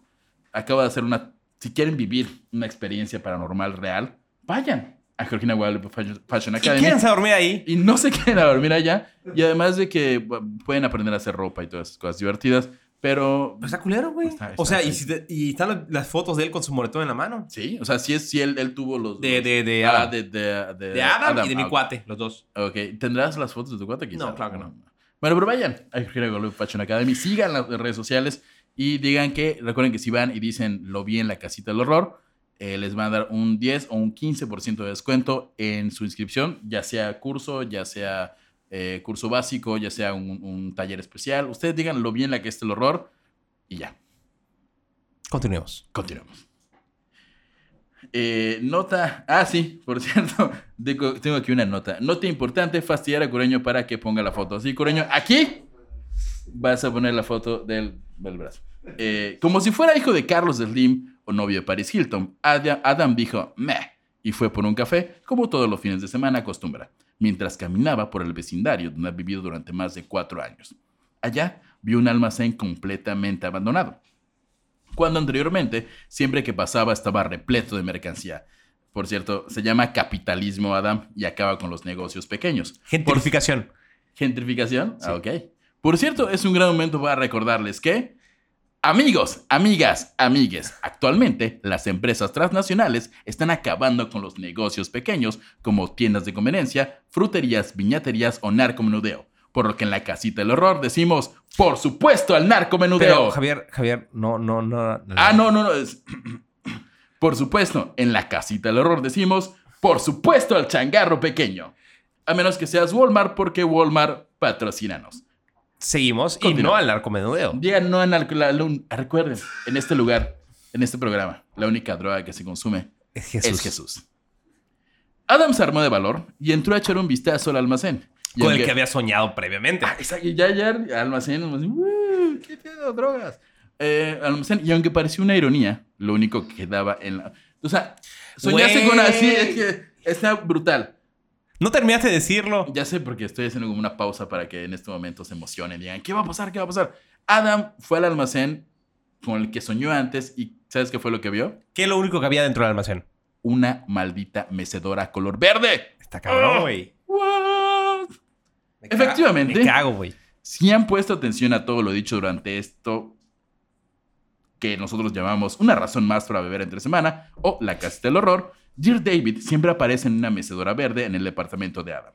Speaker 2: acaba de hacer una... Si quieren vivir una experiencia paranormal real, vayan a Georgina Guadalupe Fashion-
Speaker 1: ¿Y
Speaker 2: Academy.
Speaker 1: quédense a dormir ahí?
Speaker 2: Y no se queden a dormir allá. Y además de que pueden aprender a hacer ropa y todas esas cosas divertidas. Pero
Speaker 1: Pues está culero, güey. O sea, y, si te- y están las- fotos de él con su moretón en la mano.
Speaker 2: sí, o sea, sí, es, sí él, él tuvo los...
Speaker 1: De, de, de
Speaker 2: Ah,
Speaker 1: Adam.
Speaker 2: de, de, de-
Speaker 1: De Adam, y de mi
Speaker 2: ah,
Speaker 1: cuate, los dos.
Speaker 2: Ok, ¿tendrás las fotos de tu cuate quizá?
Speaker 1: No, claro que no.
Speaker 2: Bueno, pero vayan a Georgina Guadalupe Fashion Academy, sigan las redes sociales y digan que, recuerden que si van y dicen lo vi en la casita del horror, eh, les van a dar un 10 o un 15% de descuento en su inscripción, ya sea curso, ya sea eh, curso básico, ya sea un, un taller especial. Ustedes digan lo bien la que está el horror y ya,
Speaker 1: Continuemos.
Speaker 2: continuamos. Eh, nota. Ah, sí, por cierto. Tengo aquí una nota. Nota importante: fastidiar a Cureño para que ponga la foto. Sí, Cureño, aquí vas a poner la foto del, del brazo. Eh, como si fuera hijo de Carlos Slim o novio de Paris Hilton, Adam, Adam dijo meh y fue por un café, como todos los fines de semana acostumbra, mientras caminaba por el vecindario donde ha vivido durante más de cuatro años. Allá vio un almacén completamente abandonado cuando anteriormente siempre que pasaba estaba repleto de mercancía. Por cierto, se llama capitalismo Adam y acaba con los negocios pequeños.
Speaker 1: Gentrificación.
Speaker 2: ¿Gentrificación?
Speaker 1: Sí.
Speaker 2: Ah, ok. Por cierto, es un gran momento para recordarles que, amigos, amigas, amigues, actualmente las empresas transnacionales están acabando con los negocios pequeños como tiendas de conveniencia, fruterías, viñaterías o narcomenudeo. Por lo que en la casita del horror decimos, por supuesto al narcomenudeo.
Speaker 1: Pero, Javier, Javier, no, no, no. no.
Speaker 2: Ah, no, no, no. es- Por supuesto, en la casita del horror decimos, por supuesto al changarro pequeño. A menos que seas Walmart, porque Walmart patrocínanos.
Speaker 1: Seguimos y no al narcomenudeo.
Speaker 2: Digan no en al- la- la- recuerden, en este lugar en este programa, la única droga que se consume
Speaker 1: Es Jesús.
Speaker 2: es Jesús. Adam se armó de valor y entró a echar un vistazo al almacén.
Speaker 1: Con el que había soñado previamente.
Speaker 2: Ah, exacto, ya, ya, almacén, almacén, ¡uh! ¿qué pedo, drogas? Eh, almacén, y aunque pareció una ironía, lo único que quedaba en la... O sea, soñaste con así, es que está brutal.
Speaker 1: No terminaste de decirlo.
Speaker 2: Ya sé porque estoy haciendo como una pausa para que en este momento se emocionen y digan, ¿qué va a pasar? ¿Qué va a pasar? Adam fue al almacén con el que soñó antes y ¿sabes qué fue lo que vio?
Speaker 1: ¿Qué es lo único que había dentro del almacén?
Speaker 2: Una maldita mecedora color verde.
Speaker 1: Está cabrón,
Speaker 2: Ah.
Speaker 1: güey. Me
Speaker 2: Efectivamente.
Speaker 1: Me cago, güey.
Speaker 2: Si han puesto atención a todo lo dicho durante esto que nosotros llamamos una razón más para beber entre semana o la casita del horror, Dear David siempre aparece en una mecedora verde en el departamento de Adam.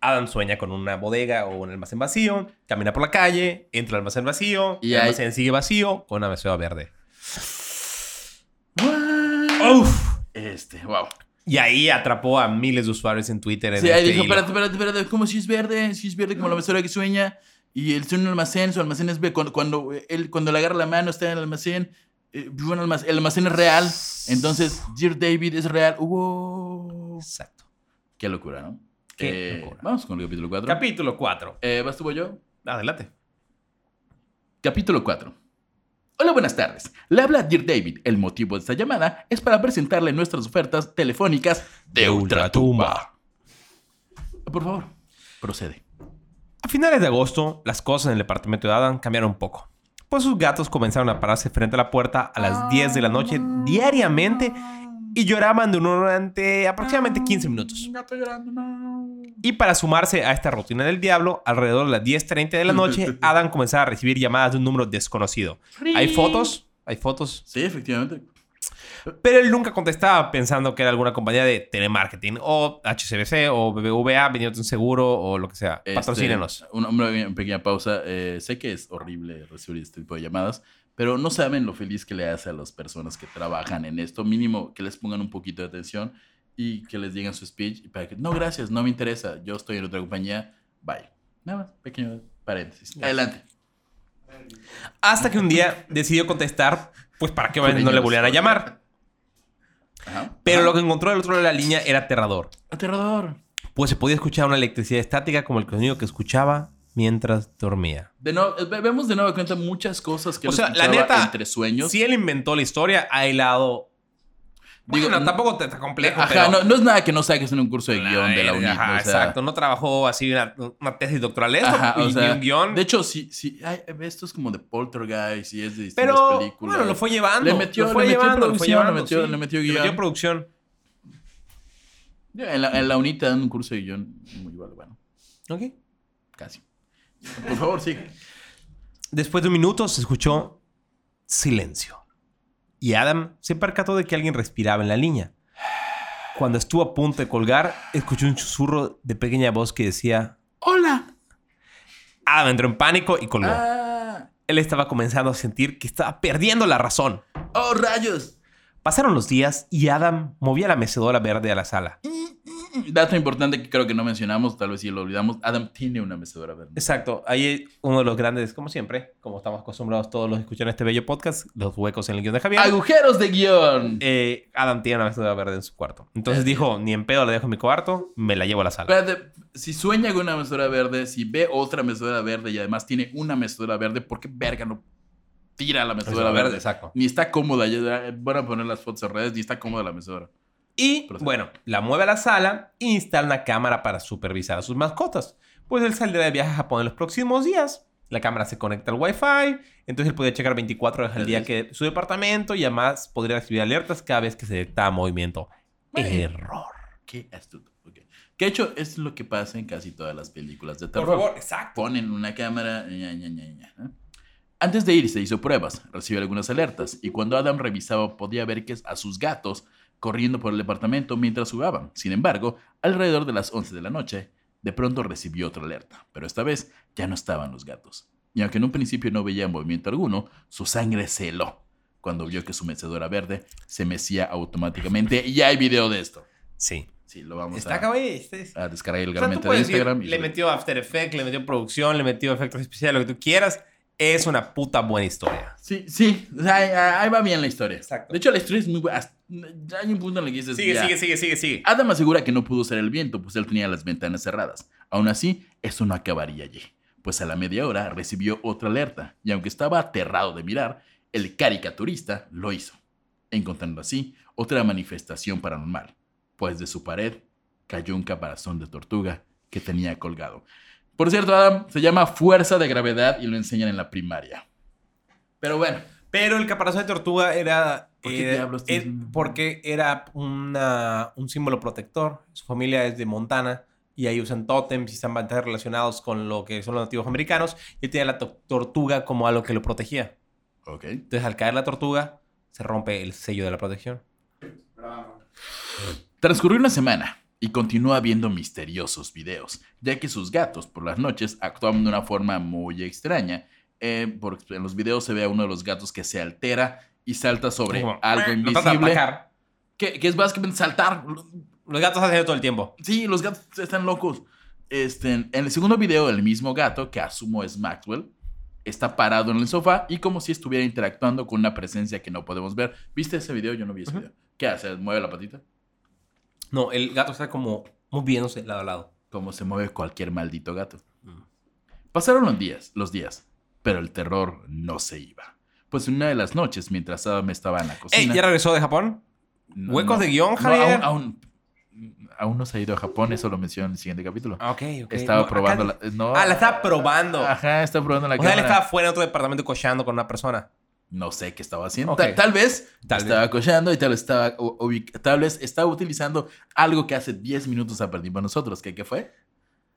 Speaker 1: Adam sueña con una bodega o un almacén vacío, camina por la calle, entra al almacén vacío,
Speaker 2: Y
Speaker 1: el
Speaker 2: ahí-
Speaker 1: almacén sigue vacío con una mesera verde. Uf.
Speaker 2: Este, wow.
Speaker 1: Y ahí atrapó a miles de usuarios en Twitter. En
Speaker 2: Sí, ahí
Speaker 1: este
Speaker 2: dijo, espérate, espérate, espérate, ¿cómo si es verde? Si es verde como la mesera que sueña. Y él en un almacén, su almacén es verde. Cuando, cuando, él, cuando le agarra la mano está en el almacén. eh, bueno, el almacén es real. Entonces, Dear David es real. Wow.
Speaker 1: Exacto.
Speaker 2: Qué locura, ¿no?
Speaker 1: Qué
Speaker 2: Eh,
Speaker 1: locura.
Speaker 2: Vamos con el capítulo 4.
Speaker 1: Capítulo 4.
Speaker 2: eh, ¿Vas tú o yo?
Speaker 1: Adelante.
Speaker 2: Capítulo 4. Hola, buenas tardes. Le habla Dear David. El motivo de esta llamada es para presentarle nuestras ofertas telefónicas
Speaker 1: de
Speaker 2: Ultratumba. Por favor, procede.
Speaker 1: A finales de agosto, las cosas en el departamento de Adam cambiaron un poco. Pues sus gatos comenzaron a pararse frente a la puerta a las 10 de la noche diariamente y lloraban durante aproximadamente 15 minutos.
Speaker 2: Gato llorando, no.
Speaker 1: Y para sumarse a esta rutina del diablo, alrededor de las 10.30 de la noche, Adam comenzaba a recibir llamadas de un número desconocido. Hay fotos, hay fotos,
Speaker 2: Sí, efectivamente.
Speaker 1: Pero él nunca contestaba pensando que era alguna compañía de telemarketing o HCBC o BBVA, vendiendo un seguro o lo que sea.
Speaker 2: Este,
Speaker 1: Patrocínenos.
Speaker 2: Una, una pequeña pausa. Eh, sé que es horrible recibir este tipo de llamadas, pero no saben lo feliz que le hace a las personas que trabajan en esto. Mínimo que les pongan un poquito de atención y que les digan su speech. Y para que, no, gracias, no me interesa. Yo estoy en otra compañía. Bye. Nada más, pequeño paréntesis. Adelante.
Speaker 1: Hasta que un día decidió contestar, pues para que
Speaker 2: Con
Speaker 1: no le volvieran a llamar.
Speaker 2: Ajá.
Speaker 1: Pero lo que encontró del otro lado de la línea era aterrador.
Speaker 2: Aterrador.
Speaker 1: Pues se podía escuchar una electricidad estática como el sonido que escuchaba mientras dormía.
Speaker 2: De nuevo, ve- vemos de nuevo cuenta muchas cosas que
Speaker 1: O sea, la neta,
Speaker 2: entre sueños.
Speaker 1: Si él inventó la historia, ha hilado.
Speaker 2: Digo,
Speaker 1: Bueno, tampoco te complejo.
Speaker 2: Ajá,
Speaker 1: pero...
Speaker 2: no, no es nada que no saques en un curso de guion de la UNI.
Speaker 1: ajá,
Speaker 2: o sea,
Speaker 1: exacto. No trabajó así una, una tesis doctoral. Esto
Speaker 2: Ajá, o
Speaker 1: y,
Speaker 2: sea,
Speaker 1: y un guion.
Speaker 2: De hecho, sí, sí, esto es como de Poltergeist y es de distintas
Speaker 1: pero
Speaker 2: películas.
Speaker 1: bueno, lo fue llevando.
Speaker 2: Le metió-
Speaker 1: lo fue
Speaker 2: le metió
Speaker 1: llevando, lo fue
Speaker 2: le
Speaker 1: llevando,
Speaker 2: metió-
Speaker 1: sí.
Speaker 2: le metió
Speaker 1: Le
Speaker 2: guion.
Speaker 1: metió producción.
Speaker 2: En la, en la UNI te dan un curso de guion muy bueno, bueno,
Speaker 1: Ok.
Speaker 2: casi. Por favor, sigue.
Speaker 1: Después de un minuto se escuchó silencio. Y Adam se percató de que alguien respiraba en la línea. Cuando estuvo a punto de colgar, escuchó un susurro de pequeña voz que decía...
Speaker 2: ¡Hola!
Speaker 1: Adam entró en pánico y colgó.
Speaker 2: Ah,
Speaker 1: Él estaba comenzando a sentir que estaba perdiendo la razón.
Speaker 2: ¡Oh, rayos!
Speaker 1: Pasaron los días y Adam movía la mecedora verde a la sala.
Speaker 2: Dato importante que creo que no mencionamos, tal vez si lo olvidamos. Adam tiene una mecedora verde.
Speaker 1: Exacto. Ahí uno de los grandes, como siempre, como estamos acostumbrados todos los que escuchan este bello podcast, los huecos en el guion de Javier.
Speaker 2: ¡Agujeros de guion!
Speaker 1: Eh, Adam tiene una mecedora verde en su cuarto. Entonces dijo, ni en pedo la dejo en mi cuarto, me la llevo a la sala.
Speaker 2: Espérate, si sueña con una mecedora verde, si ve otra mecedora verde y además tiene una mecedora verde, ¿por qué verga no tira la mecedora verde?
Speaker 1: exacto.
Speaker 2: Ni está cómoda, ya van a poner las fotos en redes, ni está cómoda la mecedora.
Speaker 1: Y bueno, la mueve a la sala e instala una cámara para supervisar a sus mascotas. Pues él saldrá de viaje a Japón en los próximos días. La cámara se conecta al Wi-Fi, entonces él puede checar 24 horas al día que su departamento y además podría recibir alertas cada vez que se detectaba movimiento. Error.
Speaker 2: Qué astuto. Que de hecho es lo que pasa en casi todas las películas de terror.
Speaker 1: exacto.
Speaker 2: Ponen una cámara. ña, ña, ña, ña, ¿eh? Antes de irse hizo pruebas, recibió algunas alertas y cuando Adam revisaba podía ver que a sus gatos corriendo por el departamento mientras jugaban. Sin embargo, alrededor de las 11 de la noche, de pronto recibió otra alerta, pero esta vez ya no estaban los gatos. Y aunque en un principio no veía movimiento alguno, su sangre se heló cuando vio que su mecedora verde se mecía automáticamente. Y hay video de esto.
Speaker 1: Sí.
Speaker 2: Sí, lo vamos
Speaker 1: Está
Speaker 2: a,
Speaker 1: acá, güey. Este es-
Speaker 2: a descargar
Speaker 1: O sea,
Speaker 2: de
Speaker 1: puedes decir,
Speaker 2: Instagram. y
Speaker 1: le
Speaker 2: subir.
Speaker 1: metió After Effects, le metió producción, le metió efectos especiales, lo que tú quieras. Es una puta buena historia.
Speaker 2: Sí, sí. O sea, ahí, ahí va bien la historia.
Speaker 1: Exacto.
Speaker 2: De hecho, la historia es muy buena. Hay un punto en el que dices.
Speaker 1: Sigue,
Speaker 2: ya.
Speaker 1: sigue, sigue, sigue, sigue.
Speaker 2: Adam asegura que no pudo ser el viento, pues él tenía las ventanas cerradas. Aún así, eso no acabaría allí, pues a la media hora recibió otra alerta, y aunque estaba aterrado de mirar, el caricaturista lo hizo, encontrando así otra manifestación paranormal, pues de su pared cayó un caparazón de tortuga que tenía colgado. Por cierto, Adam se llama fuerza de gravedad y lo enseñan en la primaria. Pero bueno,
Speaker 1: Pero el caparazón de tortuga era.
Speaker 2: ¿Por qué
Speaker 1: eh,
Speaker 2: diablos
Speaker 1: eh, porque era una, un símbolo protector. Su familia es de Montana y ahí usan tótems y están bastante relacionados con lo que son los nativos americanos. Y él tenía la to- tortuga como algo que lo protegía.
Speaker 2: ok.
Speaker 1: Entonces, al caer la tortuga, se rompe el sello de la protección.
Speaker 2: Transcurrió una semana y continúa viendo misteriosos videos, ya que sus gatos por las noches actuaban de una forma muy extraña. Eh, porque en los videos se ve a uno de los gatos que se altera y salta sobre
Speaker 1: Como,
Speaker 2: algo invisible. Que, que es básicamente saltar.
Speaker 1: Los gatos hacen eso todo el tiempo.
Speaker 2: Sí, los gatos están locos. Este, en el segundo video, el mismo gato, que asumo es Maxwell, está parado en el sofá y como si estuviera interactuando con una presencia que no podemos ver. ¿Viste ese video? Yo no vi ese video. ¿Qué hace? ¿Mueve la patita?
Speaker 1: No, el gato está como moviéndose lado a lado.
Speaker 2: Como se mueve cualquier maldito gato.
Speaker 1: Mm.
Speaker 2: Pasaron los días, los días, pero el terror no se iba. Pues en una de las noches, mientras Adam estaba en la
Speaker 1: Ey,
Speaker 2: cocina...
Speaker 1: ¿ya regresó de Japón?
Speaker 2: No,
Speaker 1: ¿Huecos
Speaker 2: no.
Speaker 1: de guion,
Speaker 2: No,
Speaker 1: Javier?
Speaker 2: aún, aún, aún no se ha ido a Japón, eso lo menciono en el siguiente capítulo.
Speaker 1: Ah, ok, ok.
Speaker 2: Estaba probando
Speaker 1: acá-
Speaker 2: la... No,
Speaker 1: Ah, la estaba probando.
Speaker 2: Ajá, está probando la
Speaker 1: o sea, él
Speaker 2: cámara.
Speaker 1: estaba fuera en otro departamento cocheando con una persona.
Speaker 2: No sé qué estaba haciendo.
Speaker 1: Ok.
Speaker 2: Ta- Tal, vez
Speaker 1: Tal
Speaker 2: estaba
Speaker 1: vez.
Speaker 2: cochando y tal vez estaba, tal vez estaba utilizando algo que hace 10 minutos aprendimos nosotros. ¿Qué, ¿Qué fue?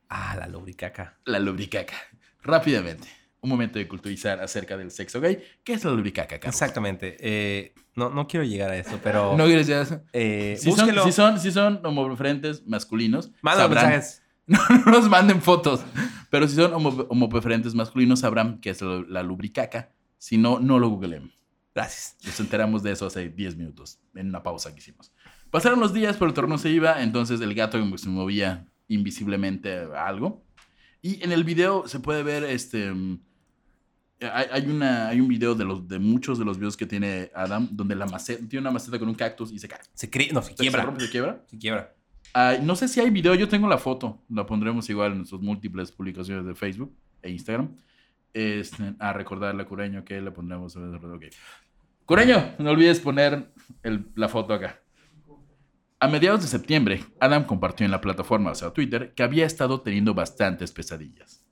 Speaker 1: Ah, la lubricaca.
Speaker 2: La lubricaca. Rápidamente, un momento de culturizar acerca del sexo gay. ¿Qué es la lubricaca, Carlos?
Speaker 1: Exactamente. Eh, no, no quiero llegar a eso, pero...
Speaker 2: ¿No quieres ya eso?
Speaker 1: eh,
Speaker 2: Si son, si, son, si son homofrentes masculinos,
Speaker 1: Manda mensajes.
Speaker 2: No, no nos manden fotos. Pero si son homo- homopreferentes masculinos, sabrán qué es la, la lubricaca. Si no, no lo googleen.
Speaker 1: Gracias.
Speaker 2: Nos enteramos de eso hace 10 minutos, en una pausa que hicimos. Pasaron los días, pero el torno se iba, entonces el gato que se movía invisiblemente a algo. Y en el video se puede ver, este, hay, hay una, hay un video de, los, de muchos de los videos que tiene Adam, donde la maceta, tiene una maceta con un cactus y se cae.
Speaker 1: Se crie... No, se
Speaker 2: Se
Speaker 1: quiebra.
Speaker 2: rompe, se quiebra.
Speaker 1: Se quiebra.
Speaker 2: Ah, no sé si hay video, yo tengo la foto, la pondremos igual en nuestras múltiples publicaciones de Facebook e Instagram. Este, a recordarle a Cureño que le pondremos. ok. Cureño, no olvides poner el- la foto acá. A mediados de septiembre, Adam compartió en la plataforma, o sea, Twitter, que había estado teniendo bastantes pesadillas.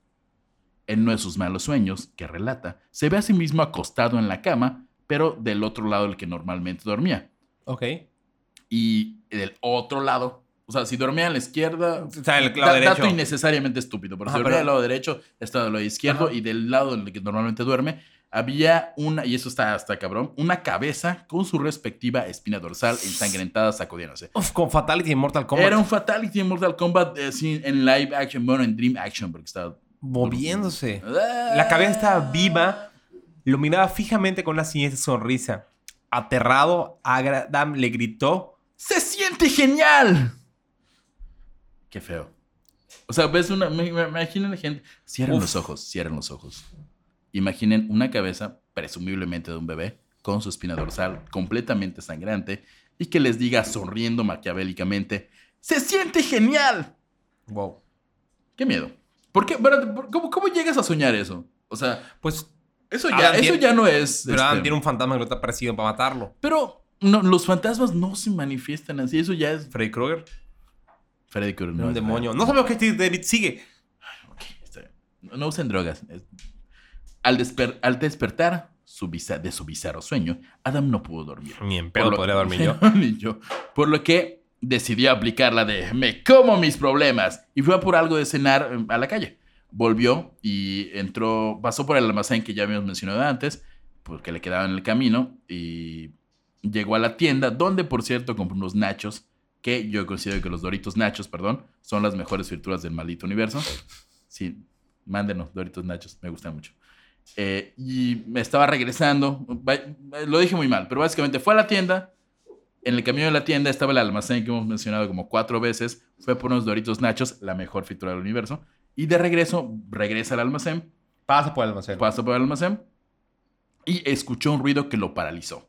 Speaker 2: En uno de sus malos sueños, que relata, se ve a sí mismo acostado en la cama, pero del otro lado del que normalmente dormía
Speaker 1: Ok.
Speaker 2: y del otro lado. O sea, si dormía en la izquierda.
Speaker 1: O sea, el
Speaker 2: da-
Speaker 1: lado derecho.
Speaker 2: Dato innecesariamente estúpido. Pero si dormía
Speaker 1: pero-
Speaker 2: del lado derecho, estaba del lado izquierdo.
Speaker 1: Ajá.
Speaker 2: Y del lado en el que normalmente duerme, había una, y eso está hasta cabrón, una cabeza con su respectiva espina dorsal ensangrentada sacudiéndose.
Speaker 1: Uf, con Fatality en Mortal Kombat.
Speaker 2: Era un Fatality en Mortal Kombat eh, en live action, bueno, en Dream Action, porque estaba.
Speaker 1: Moviéndose. La cabeza estaba viva. Lo miraba fijamente con una siniestra sonrisa. Aterrado, Adam le gritó.
Speaker 2: ¡Se siente genial! Qué feo. O sea, ves una. me- me- Imaginen gente. Cierren
Speaker 1: Uf.
Speaker 2: los ojos, cierren los ojos. Imaginen una cabeza, presumiblemente de un bebé, con su espina dorsal completamente sangrante y que les diga sonriendo maquiavélicamente: ¡Se siente genial!
Speaker 1: Wow.
Speaker 2: ¡Qué miedo! ¿Por qué? ¿Cómo, cómo llegas a soñar eso? O sea,
Speaker 1: Pues,
Speaker 2: eso ya,
Speaker 1: Adam
Speaker 2: eso
Speaker 1: tiene-
Speaker 2: ya no es.
Speaker 1: pero
Speaker 2: este,
Speaker 1: Adam tiene un fantasma que lo está persiguiendo para matarlo.
Speaker 2: Pero no, los fantasmas no se manifiestan así. Eso ya es.
Speaker 1: Freddy Krueger.
Speaker 2: Freddy Krueger. no
Speaker 1: un demonio. No sabemos Steve David sigue.
Speaker 2: Ok, está bien. No, no usen drogas. Al, desper- al despertar su de su bizarro sueño, Adam no pudo dormir.
Speaker 1: Ni en pedo podría dormir yo.
Speaker 2: Ni yo. Por lo que decidió aplicar la de me como mis problemas y fue a por algo de cenar eh, a la calle. Volvió y entró, pasó por el almacén que ya habíamos mencionado antes, porque le quedaba en el camino y llegó a la tienda donde, por cierto, compró unos nachos que yo considero que los Doritos Nachos, perdón, son las mejores frituras del maldito universo. Sí, mándenos Doritos Nachos, me gustan mucho. Eh, y estaba regresando, lo dije muy mal, pero básicamente fue a la tienda, en el camino de la tienda estaba el almacén que hemos mencionado como cuatro veces, fue por unos Doritos Nachos, la mejor fritura del universo, y de regreso regresa al almacén
Speaker 1: Pasa por el almacén.
Speaker 2: Pasa por el almacén y escuchó un ruido que lo paralizó.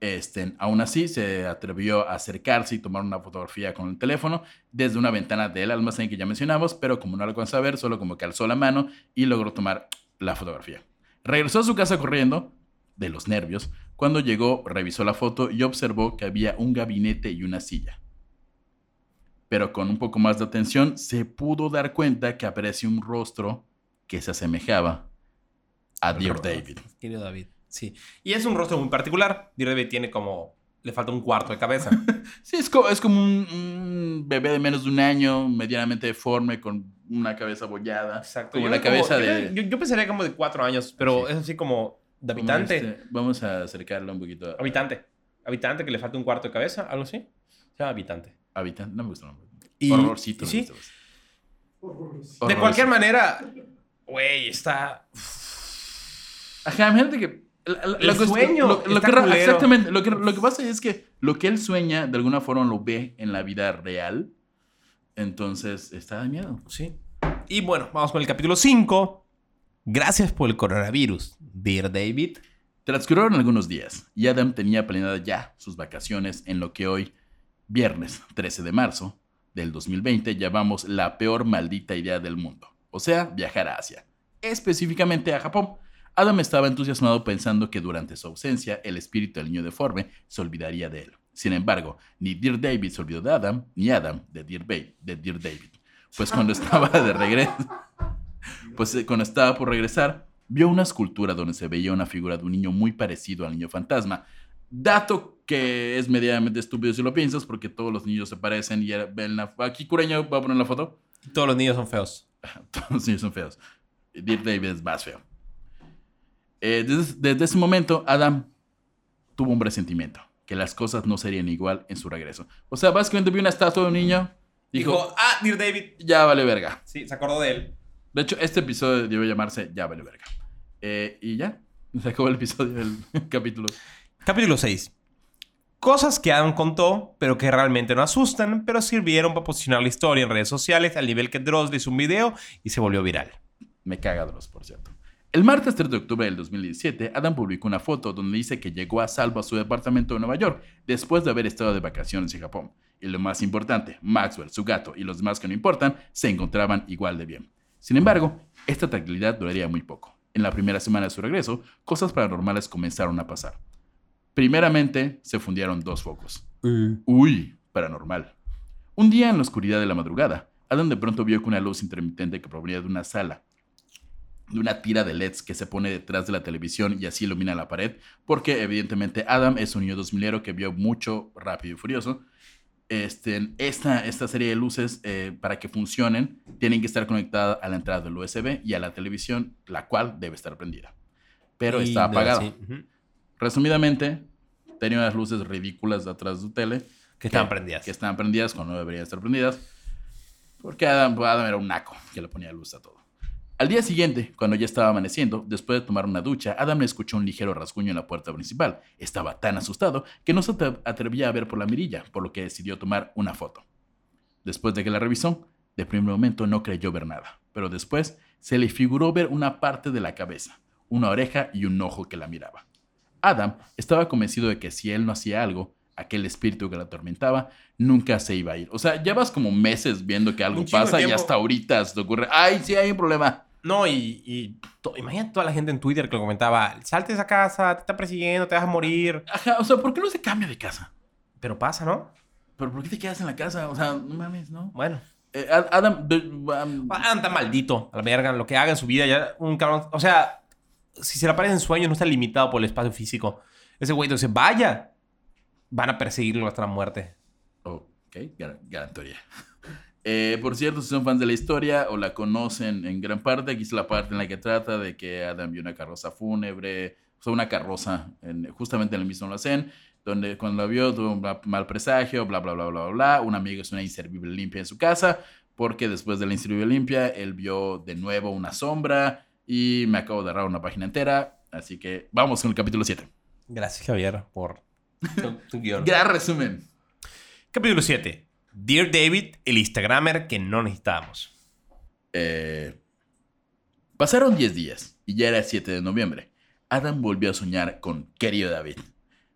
Speaker 2: Este, aún así, se atrevió a acercarse y tomar una fotografía con el teléfono desde una ventana del almacén que ya mencionamos, pero como no lo alcanzó a ver, solo como que alzó la mano y logró tomar la fotografía. Regresó a su casa corriendo, de los nervios, cuando llegó, revisó la foto y observó que había un gabinete y una silla. Pero con un poco más de atención, se pudo dar cuenta que apareció un rostro que se asemejaba a Dear David.
Speaker 1: Querido David. Sí. Y es un rostro muy particular. Dear David tiene como. Le falta un cuarto de cabeza.
Speaker 2: Sí, es como, es como un, un bebé de menos de un año, medianamente deforme, con una cabeza bollada.
Speaker 1: Exacto.
Speaker 2: Como
Speaker 1: Yo
Speaker 2: la
Speaker 1: creo
Speaker 2: cabeza de...
Speaker 1: Yo, yo pensaría como de cuatro años, pero
Speaker 2: Sí.
Speaker 1: es así como de habitante.
Speaker 2: este- vamos a acercarlo un poquito. a-
Speaker 1: Habitante. Habitante que le falta un cuarto de cabeza, algo así. Se llama habitante.
Speaker 2: Habitante, no me gusta el nombre.
Speaker 1: Y-
Speaker 2: Horrorcito.
Speaker 1: sí. De cualquier manera, güey, está.
Speaker 2: Ajá, imagínate que...
Speaker 1: El
Speaker 2: cuestión-
Speaker 1: sueño
Speaker 2: lo- lo que exactamente. Lo que, lo que pasa es que lo que él sueña, de alguna forma lo ve en la vida real. Entonces, está de miedo.
Speaker 1: Sí. Y bueno, vamos con el capítulo 5. Gracias por el coronavirus, Dear David.
Speaker 2: Transcurrieron algunos días y Adam tenía planeadas ya sus vacaciones en lo que hoy, viernes 13 de marzo del 2020, llamamos la peor maldita idea del mundo. O sea, viajar a Asia, específicamente a Japón. Adam estaba entusiasmado pensando que durante su ausencia el espíritu del niño deforme se olvidaría de él. Sin embargo, ni Dear David se olvidó de Adam, ni Adam de Dear, de Dear David. Pues cuando estaba de regreso, pues eh, cuando estaba por regresar, vio una escultura donde se veía una figura de un niño muy parecido al niño fantasma. Dato que es medianamente estúpido si lo piensas, porque todos los niños se parecen y ven la, aquí Cureño va a poner la foto.
Speaker 1: Todos los niños son feos.
Speaker 2: Todos los niños son feos. Dear David es más feo. Eh, desde, desde ese momento, Adam tuvo un presentimiento, que las cosas no serían igual en su regreso. O sea, básicamente vio una estatua de un niño, dijo,
Speaker 1: Dijo, ah, Dear David.
Speaker 2: ya vale verga.
Speaker 1: Sí, se acordó de él.
Speaker 2: De hecho, este episodio debe llamarse Ya vale verga. Eh, y ya, se acabó el episodio del capítulo.
Speaker 1: Capítulo 6. Cosas que Adam contó, pero que realmente no asustan, pero sirvieron para posicionar la historia en redes sociales al nivel que Dross le hizo un video y se volvió viral.
Speaker 2: Me caga Dross, por cierto. El martes 3 de octubre del 2017, Adam publicó una foto donde dice que llegó a salvo a su departamento de Nueva York después de haber estado de vacaciones en Japón. Y lo más importante, Maxwell, su gato y los demás que no importan se encontraban igual de bien. Sin embargo, esta tranquilidad duraría muy poco. En la primera semana de su regreso, cosas paranormales comenzaron a pasar. Primeramente, se fundieron dos focos. Uy, paranormal. Un día en la oscuridad de la madrugada, Adam de pronto vio que una luz intermitente que provenía de una sala, de una tira de LEDs que se pone detrás de la televisión y así ilumina la pared, porque evidentemente Adam es un niño 2000 que vio mucho rápido y furioso. Este, esta, esta serie de luces, eh, para que funcionen, tienen que estar conectadas a la entrada del USB y a la televisión, la cual debe estar prendida. Pero
Speaker 1: Y
Speaker 2: está
Speaker 1: de-
Speaker 2: apagada.
Speaker 1: sí, ujú.
Speaker 2: Resumidamente, tenía unas luces ridículas atrás de su tele
Speaker 1: Que estaban prendidas.
Speaker 2: que estaban prendidas cuando no deberían estar prendidas. Porque Adam, Adam era un naco que le ponía luz a todo. Al día siguiente, cuando ya estaba amaneciendo, después de tomar una ducha, Adam escuchó un ligero rasguño en la puerta principal. Estaba tan asustado que no se atre- atrevía a ver por la mirilla, por lo que decidió tomar una foto. Después de que la revisó, de primer momento no creyó ver nada, pero después se le figuró ver una parte de la cabeza, una oreja y un ojo que la miraba. Adam estaba convencido de que si él no hacía algo, aquel espíritu que la atormentaba nunca se iba a ir. O sea, ya vas como meses viendo que algo pasa y hasta ahorita se te ocurre, ay, sí hay un problema.
Speaker 1: No, y, y imagínate toda la gente en Twitter que lo comentaba, salte de esa casa, te está persiguiendo, te vas a morir.
Speaker 2: Ajá, o sea, ¿por qué no se cambia de casa?
Speaker 1: Pero pasa, ¿no?
Speaker 2: ¿Pero por qué te quedas en la casa? O sea, no mames, ¿no?
Speaker 1: Bueno.
Speaker 2: Eh, Ad- Adam, um,
Speaker 1: Adam tan maldito, a la verga, lo que haga en su vida, ya un cabrón. O sea, si se le aparece en sueños, no está limitado por el espacio físico. Ese güey dice, vaya, van a perseguirlo hasta la muerte.
Speaker 2: Ok, gran, gran teoría. Eh, por cierto, si son fans de la historia o la conocen en gran parte, aquí es la parte en la que trata de que Adam vio una carroza fúnebre, o sea, una carroza en- justamente en el mismo almacén, donde cuando la vio tuvo un ma- mal presagio, bla, bla, bla, bla, bla, bla. Un amigo es una inservible limpia en su casa, porque después de la inservible limpia, él vio de nuevo una sombra y me acabo de agarrar una página entera, así que vamos con el capítulo 7.
Speaker 1: Gracias, Javier, por tu, tu guion.
Speaker 2: Gran resumen.
Speaker 1: Capítulo 7. Dear David, el Instagramer que no necesitábamos.
Speaker 2: Eh, Pasaron 10 días y ya era 7 de noviembre. Adam volvió a soñar con querido David.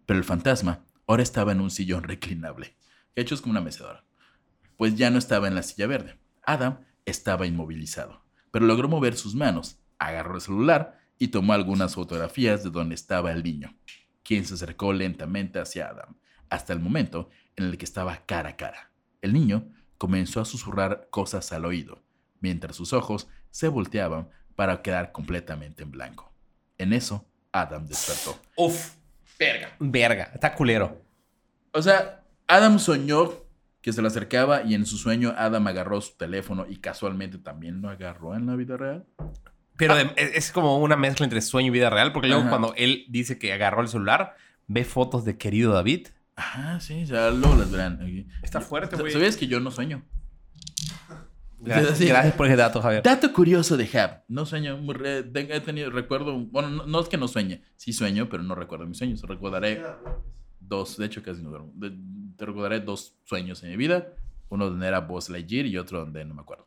Speaker 2: Pero el fantasma ahora estaba en un sillón reclinable, hecho como una mecedora. Pues ya no estaba en la silla verde. Adam estaba inmovilizado, pero logró mover sus manos, agarró el celular y tomó algunas fotografías de donde estaba el niño, quien se acercó lentamente hacia Adam, hasta el momento en el que estaba cara a cara. El niño comenzó a susurrar cosas al oído, mientras sus ojos se volteaban para quedar completamente en blanco. En eso, Adam despertó.
Speaker 1: Uf, verga. Verga, está culero.
Speaker 2: O sea, Adam soñó que se le acercaba y en su sueño Adam agarró su teléfono y casualmente también lo agarró en la vida real.
Speaker 1: Pero de- es como una mezcla entre sueño y vida real, porque luego
Speaker 2: Ajá.
Speaker 1: cuando él dice que agarró el celular, ve fotos de querido David.
Speaker 2: Ah, sí, ya luego las verán. aquí.
Speaker 1: Está fuerte, güey.
Speaker 2: ¿Sabías que yo no sueño?
Speaker 1: Gracias,
Speaker 2: Sí.
Speaker 1: gracias por ese dato, Javier.
Speaker 2: Dato curioso de Hab. No sueño. He tenido, recuerdo. Bueno, no, no es que no sueñe. Sí sueño, pero no recuerdo mis sueños. Recordaré dos. De hecho, casi no duermo. De- te recordaré dos sueños en mi vida. Uno donde era Buzz Lightyear y otro donde no me acuerdo.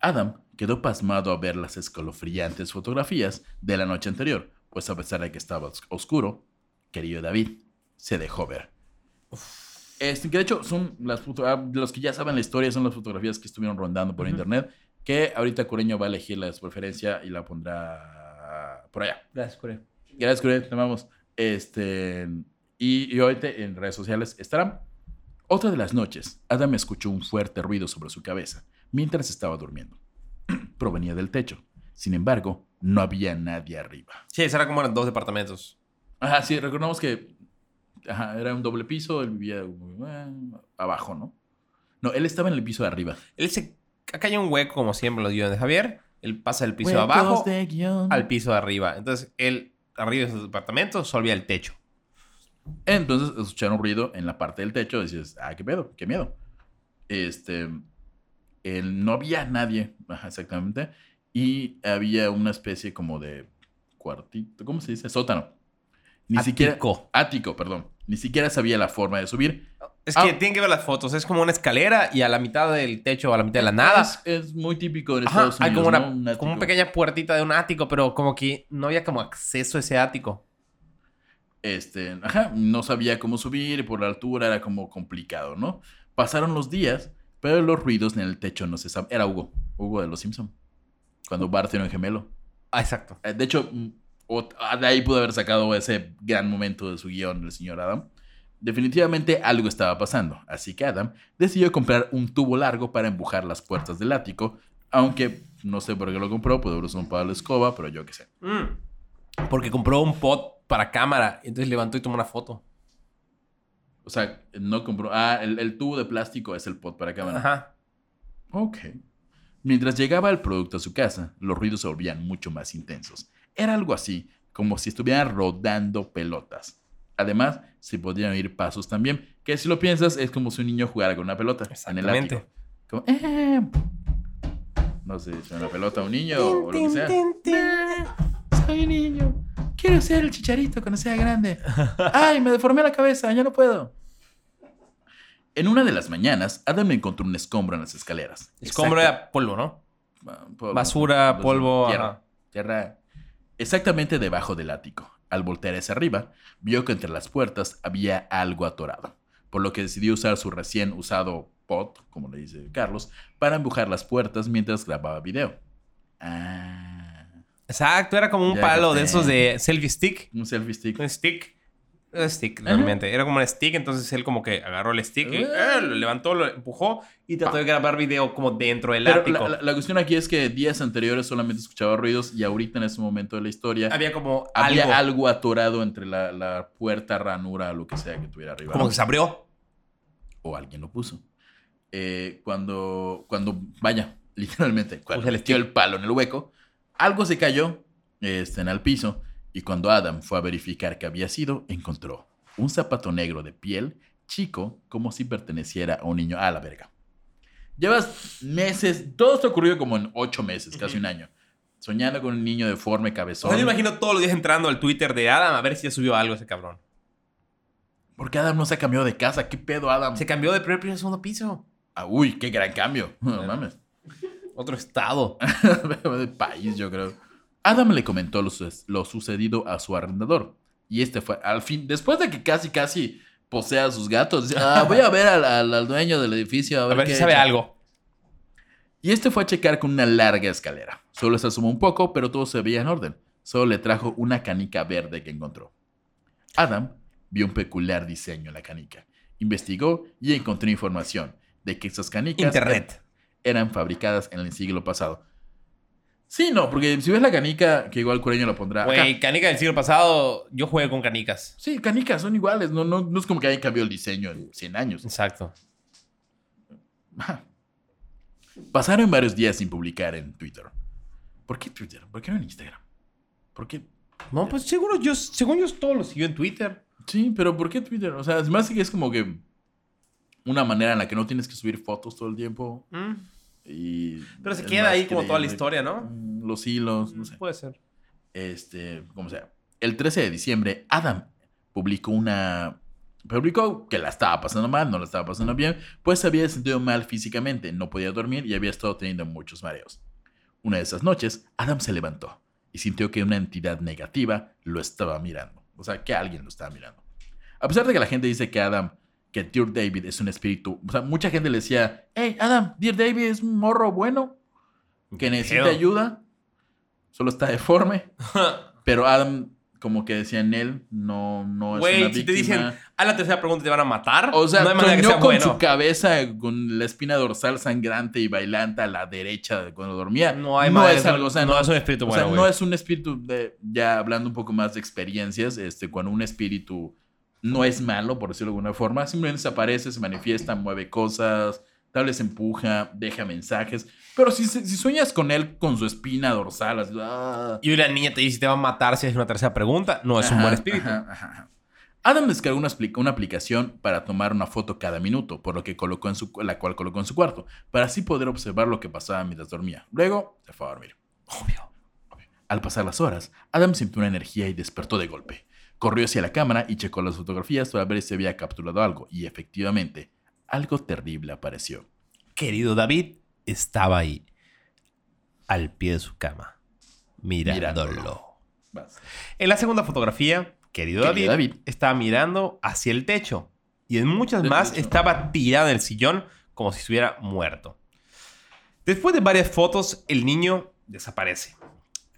Speaker 2: Adam quedó pasmado a ver las escalofriantes fotografías de la noche anterior, pues a pesar de que estaba os- oscuro, querido David se dejó ver. Este, que de hecho son las ah, los que ya saben la historia, son las fotografías que estuvieron rondando por
Speaker 1: Ujú.
Speaker 2: internet, que ahorita Cureño va a elegir la de su preferencia y la pondrá por allá.
Speaker 1: Gracias, Corey.
Speaker 2: Gracias, Cureño, te amamos. Este, y, y ahorita en redes sociales estarán. Otra de las noches, Adam escuchó un fuerte ruido sobre su cabeza mientras estaba durmiendo. Provenía del techo. Sin embargo, no había nadie arriba.
Speaker 1: Sí, ese era como eran dos departamentos.
Speaker 2: Ajá, sí, recordamos que ajá, era un doble piso, él vivía eh, abajo, ¿no? No, él estaba en el piso de arriba.
Speaker 1: Él se... Acá hay un hueco, como siempre, los guiones de Javier. Él pasa del piso de abajo
Speaker 2: de
Speaker 1: al piso de arriba. Entonces, él, arriba de su departamento, solo veía el techo.
Speaker 2: Entonces escucharon ruido en la parte del techo. Dices, ah, qué pedo, qué miedo. Este, él, no había nadie, ajá, exactamente. Y había una especie como de cuartito, ¿cómo se dice? Sótano. Ni siquiera.
Speaker 1: Ático.
Speaker 2: Ático, perdón. Ni siquiera sabía la forma de subir.
Speaker 1: Es
Speaker 2: Ah.
Speaker 1: que tienen que ver las fotos. Es como una escalera y a la mitad del techo o a la mitad de la nada.
Speaker 2: Es, es muy típico en
Speaker 1: Ajá,
Speaker 2: Estados
Speaker 1: hay
Speaker 2: Unidos.
Speaker 1: como una, como una pequeña puertita de un ático, pero como que no había como acceso a ese ático.
Speaker 2: este, ajá, no sabía cómo subir y por la altura era como complicado, ¿no? Pasaron los días, pero los ruidos en el techo no se saben. Era Hugo, Hugo de los Simpson. Cuando Bart era un gemelo.
Speaker 1: Ah, exacto.
Speaker 2: Eh, De hecho, o- ah, de ahí pudo haber sacado ese gran momento de su guion, el señor Adam. Definitivamente algo estaba pasando, así que Adam decidió comprar un tubo largo para empujar las puertas del ático, aunque no sé por qué lo compró, pudo haber usado un palo de escoba, pero yo qué sé.
Speaker 1: Mm. Porque compró un pot para cámara. Entonces levantó y tomó una foto.
Speaker 2: O sea, no compró... Ah, el, el tubo de plástico es el pot para cámara.
Speaker 1: Ajá.
Speaker 2: Ok. Mientras llegaba el producto a su casa, los ruidos se volvían mucho más intensos. Era algo así, como si estuvieran rodando pelotas. Además, se podían oír pasos también, que si lo piensas es como si un niño jugara con una pelota en el
Speaker 1: Exactamente.
Speaker 2: ático. Como, "Eh". No sé, si una pelota a un niño o lo que sea. Soy un niño. Quiero ser el chicharito cuando sea grande. Ay, me deformé la cabeza, ya no puedo. En una de las mañanas, Adam encontró un escombro en las escaleras.
Speaker 1: Escombro
Speaker 2: Exacto.
Speaker 1: era polvo, ¿no?
Speaker 2: Ah, polvo.
Speaker 1: Basura, polvo,
Speaker 2: Tierra.
Speaker 1: ajá.
Speaker 2: Tierra. Exactamente debajo del ático. Al voltear hacia arriba, vio que entre las puertas había algo atorado, por lo que decidió usar su recién usado pot, como le dice Carlos, para empujar las puertas mientras grababa video. Ah,
Speaker 1: Exacto, era como un
Speaker 2: Ya
Speaker 1: palo de esos de selfie stick.
Speaker 2: un selfie stick.
Speaker 1: Un stick. Un stick,
Speaker 2: Ajá.
Speaker 1: realmente. Era como un stick, entonces él como que agarró el stick y
Speaker 2: Ah.
Speaker 1: eh, lo levantó, lo empujó y trató de grabar video como dentro del
Speaker 2: Pero
Speaker 1: ático.
Speaker 2: la, la- la cuestión aquí es que días anteriores solamente escuchaba ruidos y ahorita en ese momento de la historia
Speaker 1: Había como
Speaker 2: había
Speaker 1: algo,
Speaker 2: algo, atorado entre la, la puerta, ranura, lo que sea que tuviera arriba.
Speaker 1: como que se abrió.
Speaker 2: o alguien lo puso. Eh, cuando, cuando, vaya, literalmente, cuando
Speaker 1: el
Speaker 2: metió el palo en el hueco, algo se cayó este, en el piso y cuando Adam fue a verificar qué había sido, encontró un zapato negro de piel chico como si perteneciera a un niño. A la verga. Llevas meses, todo esto ocurrió como en ocho meses, casi un año, soñando con un niño deforme,
Speaker 1: O
Speaker 2: cabezón.
Speaker 1: sea, yo me imagino todos los días entrando al Twitter de Adam a ver si ya subió algo ese cabrón.
Speaker 2: ¿Por qué Adam no se ha cambiado de casa? ¿Qué pedo, Adam?
Speaker 1: Se cambió de primer piso a segundo piso.
Speaker 2: Ah, uy, qué gran cambio. No mames.
Speaker 1: Otro estado.
Speaker 2: de país, yo creo. Adam le comentó lo, su- lo sucedido a su arrendador. Y este fue, al fin, después de que casi, casi posea a sus gatos, dice, "Ah, voy a ver al, al- al dueño del edificio. A
Speaker 1: A
Speaker 2: ver, qué
Speaker 1: si sabe
Speaker 2: echa".
Speaker 1: algo.
Speaker 2: Y este fue a checar con una larga escalera. Solo se asomó un poco, pero todo se veía en orden. Solo le trajo una canica verde que encontró. Adam vio un peculiar diseño en la canica. Investigó y encontró información de que esas canicas
Speaker 1: Internet.
Speaker 2: eran fabricadas en el siglo pasado. Sí, no, porque si ves la canica, que igual Cureño lo pondrá.
Speaker 1: Güey, canica del siglo pasado, yo jugué con canicas.
Speaker 2: Sí, canicas son iguales. No, no, no es como que haya cambiado el diseño en 100 años.
Speaker 1: Exacto.
Speaker 2: Pasaron varios días sin publicar en Twitter. ¿Por qué Twitter? ¿Por qué no en Instagram? ¿Por qué?
Speaker 1: No, pues seguro, yo, según yo, todo lo siguió en Twitter.
Speaker 2: Sí, pero ¿por qué Twitter? O sea, es más que es como que una manera en la que no tienes que subir fotos todo el tiempo.
Speaker 1: Mm.
Speaker 2: Y
Speaker 1: Pero se queda ahí como toda la historia, ¿no?
Speaker 2: Los hilos, no sé.
Speaker 1: Puede ser.
Speaker 2: Este, como sea. El 13 de diciembre, Adam publicó una. Publicó que la estaba pasando mal, no la estaba pasando bien, pues se había sentido mal físicamente, no podía dormir y había estado teniendo muchos mareos. Una de esas noches, Adam se levantó y sintió que una entidad negativa lo estaba mirando. O sea, que alguien lo estaba mirando. A pesar de que la gente dice que Adam, que Dear David es un espíritu, o sea, mucha gente le decía, hey, Adam, Dear David es un morro bueno, que necesita ayuda, solo está deforme. Pero Adam, como que decía en él, no, no es una
Speaker 1: Güey, si te
Speaker 2: víctima.
Speaker 1: dicen, a la tercera pregunta te van a matar.
Speaker 2: O sea,
Speaker 1: no hay manera que sea
Speaker 2: con
Speaker 1: bueno.
Speaker 2: su cabeza, con la espina dorsal sangrante y bailante a la derecha de cuando dormía.
Speaker 1: No hay
Speaker 2: no
Speaker 1: manera,
Speaker 2: es algo, o sea,
Speaker 1: no, es un espíritu
Speaker 2: o sea,
Speaker 1: bueno,
Speaker 2: no es un espíritu de, ya hablando un poco más de experiencias, este, cuando un espíritu no es malo, por decirlo de alguna forma, simplemente se aparece, se manifiesta, mueve cosas, tal vez empuja, deja mensajes, pero si, si sueñas con él con su espina dorsal, así, ah,
Speaker 1: Y una niña te dice si te va a matar si es una tercera pregunta, no es un buen espíritu.
Speaker 2: ajá, ajá, ajá. Adam descargó una, una aplicación para tomar una foto cada minuto, por lo que colocó en su, la cual colocó en su cuarto, para así poder observar lo que pasaba mientras dormía. Luego se fue a dormir.
Speaker 1: Obvio.
Speaker 2: Al pasar las horas, Adam sintió una energía y despertó de golpe. Corrió hacia la cámara y checó las fotografías para ver si había capturado algo, y efectivamente, algo terrible apareció.
Speaker 1: Querido David estaba ahí, al pie de su cama, mirándolo. En la segunda fotografía, querido,
Speaker 2: Querido
Speaker 1: David,
Speaker 2: David.
Speaker 1: estaba mirando hacia el techo. Y en muchas más
Speaker 2: techo.
Speaker 1: estaba tirado en el sillón como si estuviera muerto. Después de varias fotos, el niño desaparece.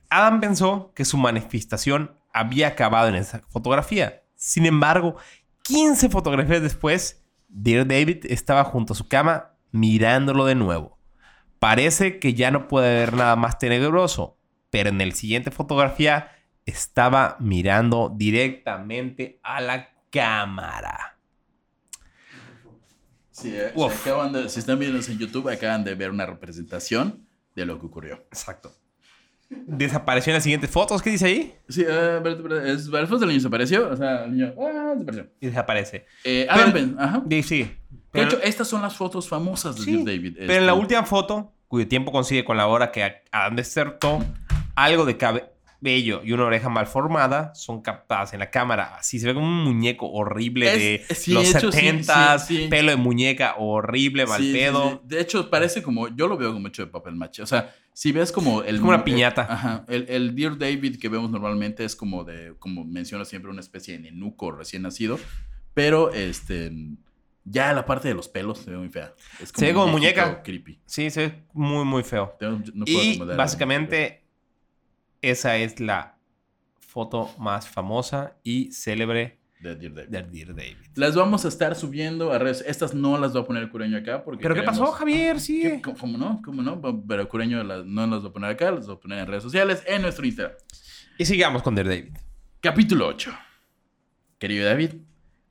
Speaker 1: Adam pensó que su manifestación había acabado en esa fotografía. Sin embargo, 15 fotografías después, Dear David estaba junto a su cama mirándolo de nuevo. Parece que ya no puede haber nada más tenebroso, pero en el siguiente fotografía estaba mirando directamente a la cámara.
Speaker 2: Sí, eh, acaban de- si están viendo en YouTube, acaban de ver una representación de lo que ocurrió.
Speaker 1: Exacto. Desapareció en las siguientes fotos. ¿Qué dice ahí?
Speaker 2: Sí, eh, espérate, espérate, es, el foto del niño desapareció. O sea, el niño ah, desapareció.
Speaker 1: Y desaparece.
Speaker 2: Eh,
Speaker 1: Pero-
Speaker 2: Adam ajá.
Speaker 1: Sí, sí.
Speaker 2: De
Speaker 1: Pero,
Speaker 2: hecho, estas son las fotos famosas de
Speaker 1: sí,
Speaker 2: David.
Speaker 1: pero en la
Speaker 2: Este,
Speaker 1: última foto, cuyo tiempo coincide con la hora que Adam desertó, algo de cabello y una oreja mal formada son captadas en la cámara. Así se ve como un muñeco horrible
Speaker 2: Es-
Speaker 1: de
Speaker 2: sí,
Speaker 1: los
Speaker 2: de hecho, sí,
Speaker 1: 70
Speaker 2: sí, sí.
Speaker 1: pelo de muñeca horrible, mal pedo.
Speaker 2: sí. De hecho, parece como. Yo lo veo como hecho de papel maché. O sea, si ves como el.
Speaker 1: Es como una
Speaker 2: el-
Speaker 1: piñata.
Speaker 2: ajá. El, el Dear David que vemos normalmente es como de. Como menciono siempre, una especie de nenuco recién nacido. Pero este. Ya la parte de los pelos se ve muy fea. Es
Speaker 1: Se ve como muñeca.
Speaker 2: Creepy.
Speaker 1: Sí, se ve muy, muy feo.
Speaker 2: No puedo
Speaker 1: Y básicamente esa es la foto más famosa y célebre
Speaker 2: De Dear David.
Speaker 1: de Dear David.
Speaker 2: Las vamos a estar subiendo a redes. Estas no las va a poner el cureño acá porque.
Speaker 1: ¿Pero qué pasó, Javier? Sí.
Speaker 2: ¿Qué? ¿Cómo, no? ¿Cómo no? Pero cureño las- no las va a poner acá, las va a poner en redes sociales, en nuestro Instagram.
Speaker 1: Y sigamos con Dear David.
Speaker 2: Capítulo 8. Querido David,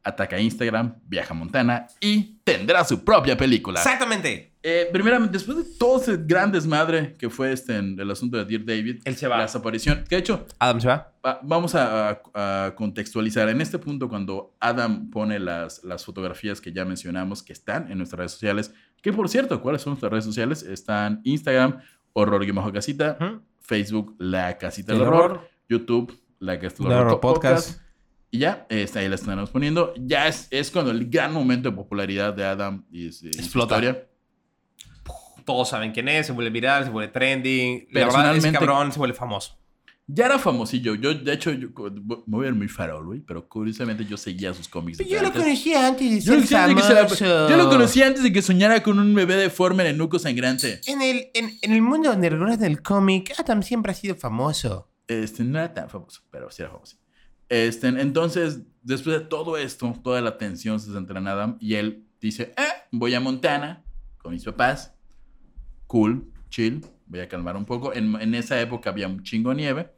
Speaker 2: ataca Instagram, viaja a Montana y tendrá su propia película.
Speaker 1: Exactamente.
Speaker 2: Eh, primeramente, después de todo ese gran desmadre que fue este en el asunto de Dear David,
Speaker 1: Él se va.
Speaker 2: la desaparición, que de hecho,
Speaker 1: Adam se va.
Speaker 2: va- vamos a, a- a contextualizar. En este punto, cuando Adam pone las, las fotografías que ya mencionamos, que están en nuestras redes sociales, que por cierto, ¿cuáles son nuestras redes sociales? Están Instagram, horror-casita,
Speaker 1: Ujú.
Speaker 2: Facebook, La Casita
Speaker 1: El
Speaker 2: del horror,
Speaker 1: horror.
Speaker 2: YouTube, La Casita del
Speaker 1: El
Speaker 2: horror
Speaker 1: podcast.
Speaker 2: Y ya, este, ahí la estamos poniendo. Ya es, es cuando el gran momento de popularidad de Adam y, y su
Speaker 1: Explota.
Speaker 2: historia.
Speaker 1: Todos saben quién es, se vuelve viral, se vuelve trending. La verdad, ese cabrón se vuelve famoso.
Speaker 2: Ya era famosillo. Yo, de hecho, yo, me voy a ver muy farol, güey, pero curiosamente yo seguía sus cómics. desde antes.
Speaker 1: conocía antes de
Speaker 2: Yo lo, conocía antes de que se la- yo lo conocí antes de que soñara con un bebé deforme en el nuco sangrante.
Speaker 1: En el, en, en el mundo underground del cómic, Adam siempre ha sido famoso.
Speaker 2: Este, no era tan famoso, pero sí era famoso. Este, entonces, después de todo esto, toda la tensión se centra en Adam y él dice, eh, voy a Montana con mis papás. Cool, chill, voy a calmar un poco. En, en esa época había un chingo de nieve.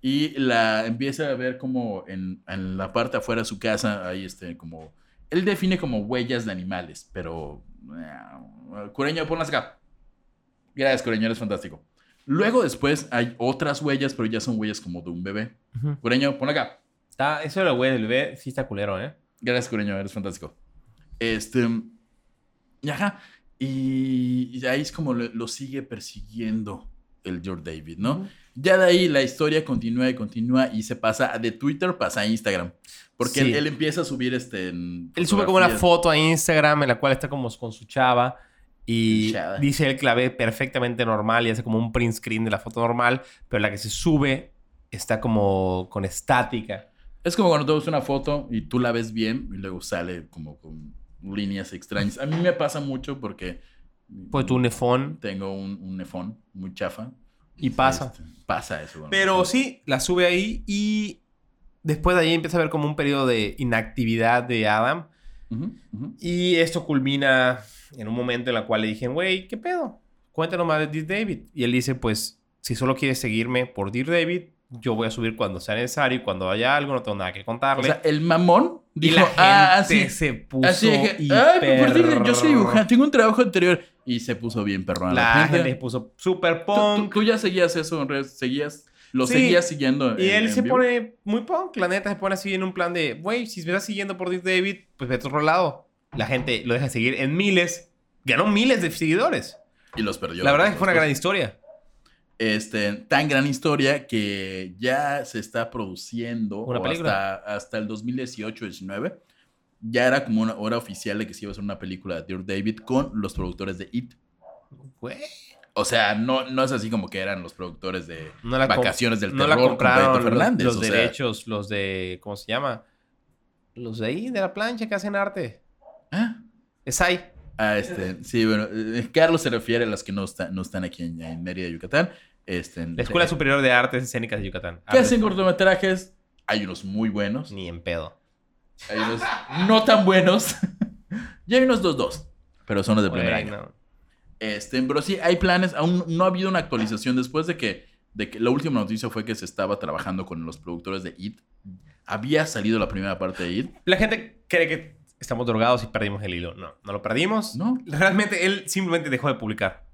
Speaker 2: Y la empieza a ver como en, en la parte afuera de su casa, hay este, como... Él define como huellas de animales, pero... eh, Cureño, ponlas acá. Gracias, Cureño, eres fantástico. Luego después hay otras huellas, pero ya son huellas como de un bebé. Cureño, pon acá.
Speaker 1: Está, eso de la güey del bebé sí está culero, ¿eh?
Speaker 2: Gracias, Cureño, eres fantástico. Este. Y ajá. Y, y ahí es como lo, lo sigue persiguiendo el George David, ¿no? Ya de ahí la historia continúa y continúa y se pasa de Twitter, pasa a Instagram. Porque
Speaker 1: Sí.
Speaker 2: él, él empieza a subir este.
Speaker 1: Él sube como una foto a Instagram en la cual está como con su chava y dice él que la ve perfectamente normal y hace como un print screen de la foto normal, pero la que se sube está como con estática.
Speaker 2: Es como cuando tomas una foto y tú la ves bien y luego sale como con líneas extrañas. A mí me pasa mucho porque.
Speaker 1: Pues tu nefón.
Speaker 2: Tengo un, un nefón muy chafa.
Speaker 1: Y pasa.
Speaker 2: Este, pasa eso. bueno.
Speaker 1: Pero sí, la sube ahí y después de ahí empieza a haber como un periodo de inactividad de Adam. Y esto culmina en un momento en el cual le dije, güey, ¿qué pedo? Cuéntanos más de Dear David. Y él dice, pues, si solo quieres seguirme por Dear David, yo voy a subir cuando sea necesario y cuando haya algo, no tengo nada que
Speaker 2: O
Speaker 1: contarle.
Speaker 2: sea, el mamón
Speaker 1: y
Speaker 2: dijo,
Speaker 1: la gente
Speaker 2: ah, así,
Speaker 1: se puso
Speaker 2: así de que, ay, pero por cierto, yo soy dibujante, tengo un trabajo anterior. Y se puso bien perrón.
Speaker 1: La gente se puso super
Speaker 2: ¿Tú, tú-
Speaker 1: punk.
Speaker 2: tú ya seguías eso seguías, lo
Speaker 1: Sí.
Speaker 2: seguías siguiendo.
Speaker 1: Y
Speaker 2: en-
Speaker 1: él
Speaker 2: en
Speaker 1: se
Speaker 2: vivo?
Speaker 1: pone muy punk, la neta se pone así en un plan de, güey, si me estás siguiendo por Dear David, pues vete a otro lado. La gente lo deja de seguir en miles. Ganó miles de seguidores.
Speaker 2: Y los perdió.
Speaker 1: La verdad es que fue una gran historia.
Speaker 2: Este, tan gran historia que ya se está produciendo
Speaker 1: Una
Speaker 2: o
Speaker 1: película.
Speaker 2: hasta, hasta el 2018-19. Ya era como una hora oficial de que se iba a hacer una película de Dear David con los productores de It. O sea, no, no es así como que eran los productores de
Speaker 1: No la
Speaker 2: Vacaciones del
Speaker 1: no la
Speaker 2: Terror con
Speaker 1: compraron
Speaker 2: Fernández.
Speaker 1: los,
Speaker 2: o
Speaker 1: los
Speaker 2: sea,
Speaker 1: derechos, los de, ¿cómo se llama? Los de ahí, de la plancha que hacen arte.
Speaker 2: ¿Ah?
Speaker 1: Es ahí.
Speaker 2: Ah, este, sí, bueno, eh, Carlos se refiere a los que no, están no están aquí en, en Mérida, Yucatán. Este,
Speaker 1: La Escuela
Speaker 2: eh,
Speaker 1: Superior de Artes Escénicas de Yucatán.
Speaker 2: que hacen cortometrajes. Hay unos muy buenos,
Speaker 1: Ni en pedo.
Speaker 2: hay unos no tan buenos. y hay unos dos, dos. Pero son los de primer año. Este, pero sí, hay planes. Aún no ha habido una actualización después de que, de que la última noticia fue que se estaba trabajando con los productores de It. Había salido la primera parte de It.
Speaker 1: La gente cree que estamos drogados y perdimos el hilo. No, no lo perdimos.
Speaker 2: No.
Speaker 1: Realmente él simplemente dejó de publicar.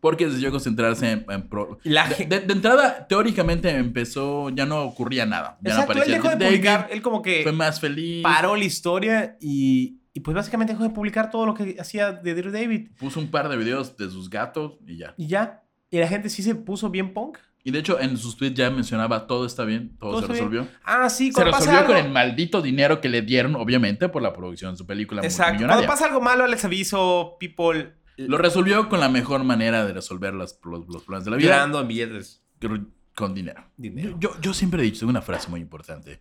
Speaker 2: Porque decidió concentrarse en, en pro-
Speaker 1: La
Speaker 2: de, de- de entrada, teóricamente empezó, ya no ocurría nada. Ya
Speaker 1: Exacto,
Speaker 2: no
Speaker 1: él
Speaker 2: aparecía
Speaker 1: dejó de publicar. Él como que
Speaker 2: Fue más feliz.
Speaker 1: paró la historia y, y pues básicamente dejó de publicar todo lo que hacía de Dear David.
Speaker 2: Puso un par de videos de sus gatos y ya.
Speaker 1: Y ya. Y la gente sí se puso bien punk.
Speaker 2: Y de hecho, en sus tweets ya mencionaba todo está bien, todo,
Speaker 1: Todo
Speaker 2: se
Speaker 1: bien.
Speaker 2: resolvió.
Speaker 1: Ah, sí,
Speaker 2: Se resolvió con el maldito dinero que le dieron, obviamente, por la producción de su película
Speaker 1: Exacto. Cuando pasa algo malo, Alex aviso, people
Speaker 2: Lo resolvió con la mejor manera de resolver las- los, los problemas de la vida.
Speaker 1: llorando en billetes.
Speaker 2: Con dinero.
Speaker 1: Dinero.
Speaker 2: Yo, yo siempre he dicho, tengo una frase muy importante.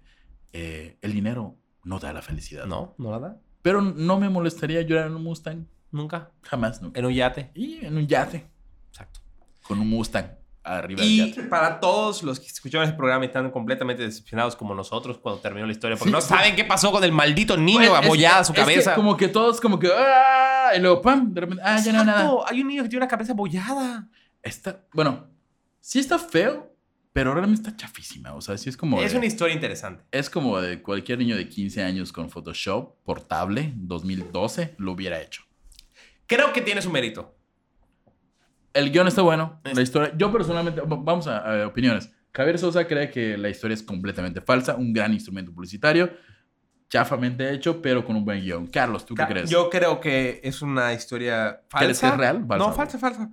Speaker 2: eh, el dinero no da la felicidad.
Speaker 1: No, no la da.
Speaker 2: Pero no me molestaría llorar en un Mustang.
Speaker 1: Nunca.
Speaker 2: Jamás, nunca.
Speaker 1: En un yate.
Speaker 2: Y en un yate.
Speaker 1: Exacto.
Speaker 2: Con un Mustang arriba del
Speaker 1: Y
Speaker 2: yate.
Speaker 1: para todos los que escucharon este programa y están completamente decepcionados como nosotros cuando terminó la historia, porque
Speaker 2: Sí,
Speaker 1: no
Speaker 2: sí.
Speaker 1: saben qué pasó con el maldito niño
Speaker 2: Pues, es-
Speaker 1: abollada a su
Speaker 2: es que
Speaker 1: cabeza.
Speaker 2: como que todos como que... ¡ah! Y luego, ¡pam! De repente, ¡ah, ya no nada!
Speaker 1: Exacto, Hay un niño que tiene una cabeza abollada.
Speaker 2: Está, bueno, sí está feo, pero realmente está chafísima. O sea, sí es como...
Speaker 1: Es
Speaker 2: de-
Speaker 1: una historia interesante.
Speaker 2: Es como de cualquier niño de 15 años con Photoshop portable, 2012, lo hubiera hecho.
Speaker 1: Creo que tiene su mérito.
Speaker 2: El guion está bueno, la historia... Yo personalmente, vamos a, a opiniones. Javier Sosa cree que la historia es completamente falsa, un gran instrumento publicitario, chafamente hecho, pero con un buen guion. Carlos, ¿tú qué crees?
Speaker 1: Yo creo que es una historia falsa.
Speaker 2: ¿Crees que es real? Falsa.
Speaker 1: No, falsa, falsa.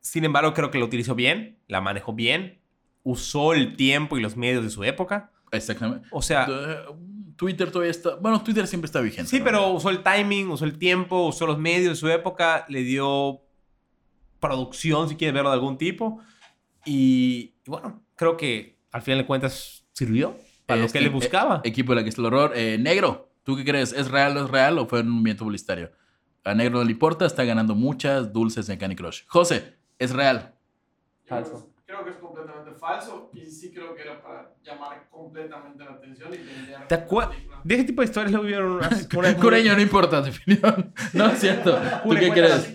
Speaker 1: Sin embargo, creo que lo utilizó bien, la manejó bien, usó el tiempo y los medios de su época.
Speaker 2: Exactamente.
Speaker 1: O sea,
Speaker 2: Twitter todavía está... Bueno, Twitter siempre está vigente.
Speaker 1: sí,
Speaker 2: ¿no?
Speaker 1: pero usó el timing, usó el tiempo, usó los medios de su época, le dio producción, si quieres verlo de algún tipo. Y, y bueno, creo que al final de cuentas sirvió para lo que él buscaba.
Speaker 2: eh, equipo de la que está el horror. Eh, negro, ¿tú qué crees? ¿Es real o es real o fue un movimiento publicitario? A Negro no le importa, está ganando muchas dulces en Candy Crush. José, ¿es real?
Speaker 1: Falso.
Speaker 3: Creo que es completamente falso y sí creo que era para llamar completamente la atención y vender
Speaker 1: ¿Te
Speaker 3: la
Speaker 1: acuer-
Speaker 3: película.
Speaker 1: De ese tipo de historias luego hubieron unas...
Speaker 2: Cureño, no importa, opinión. No es cierto. ¿Tú qué crees?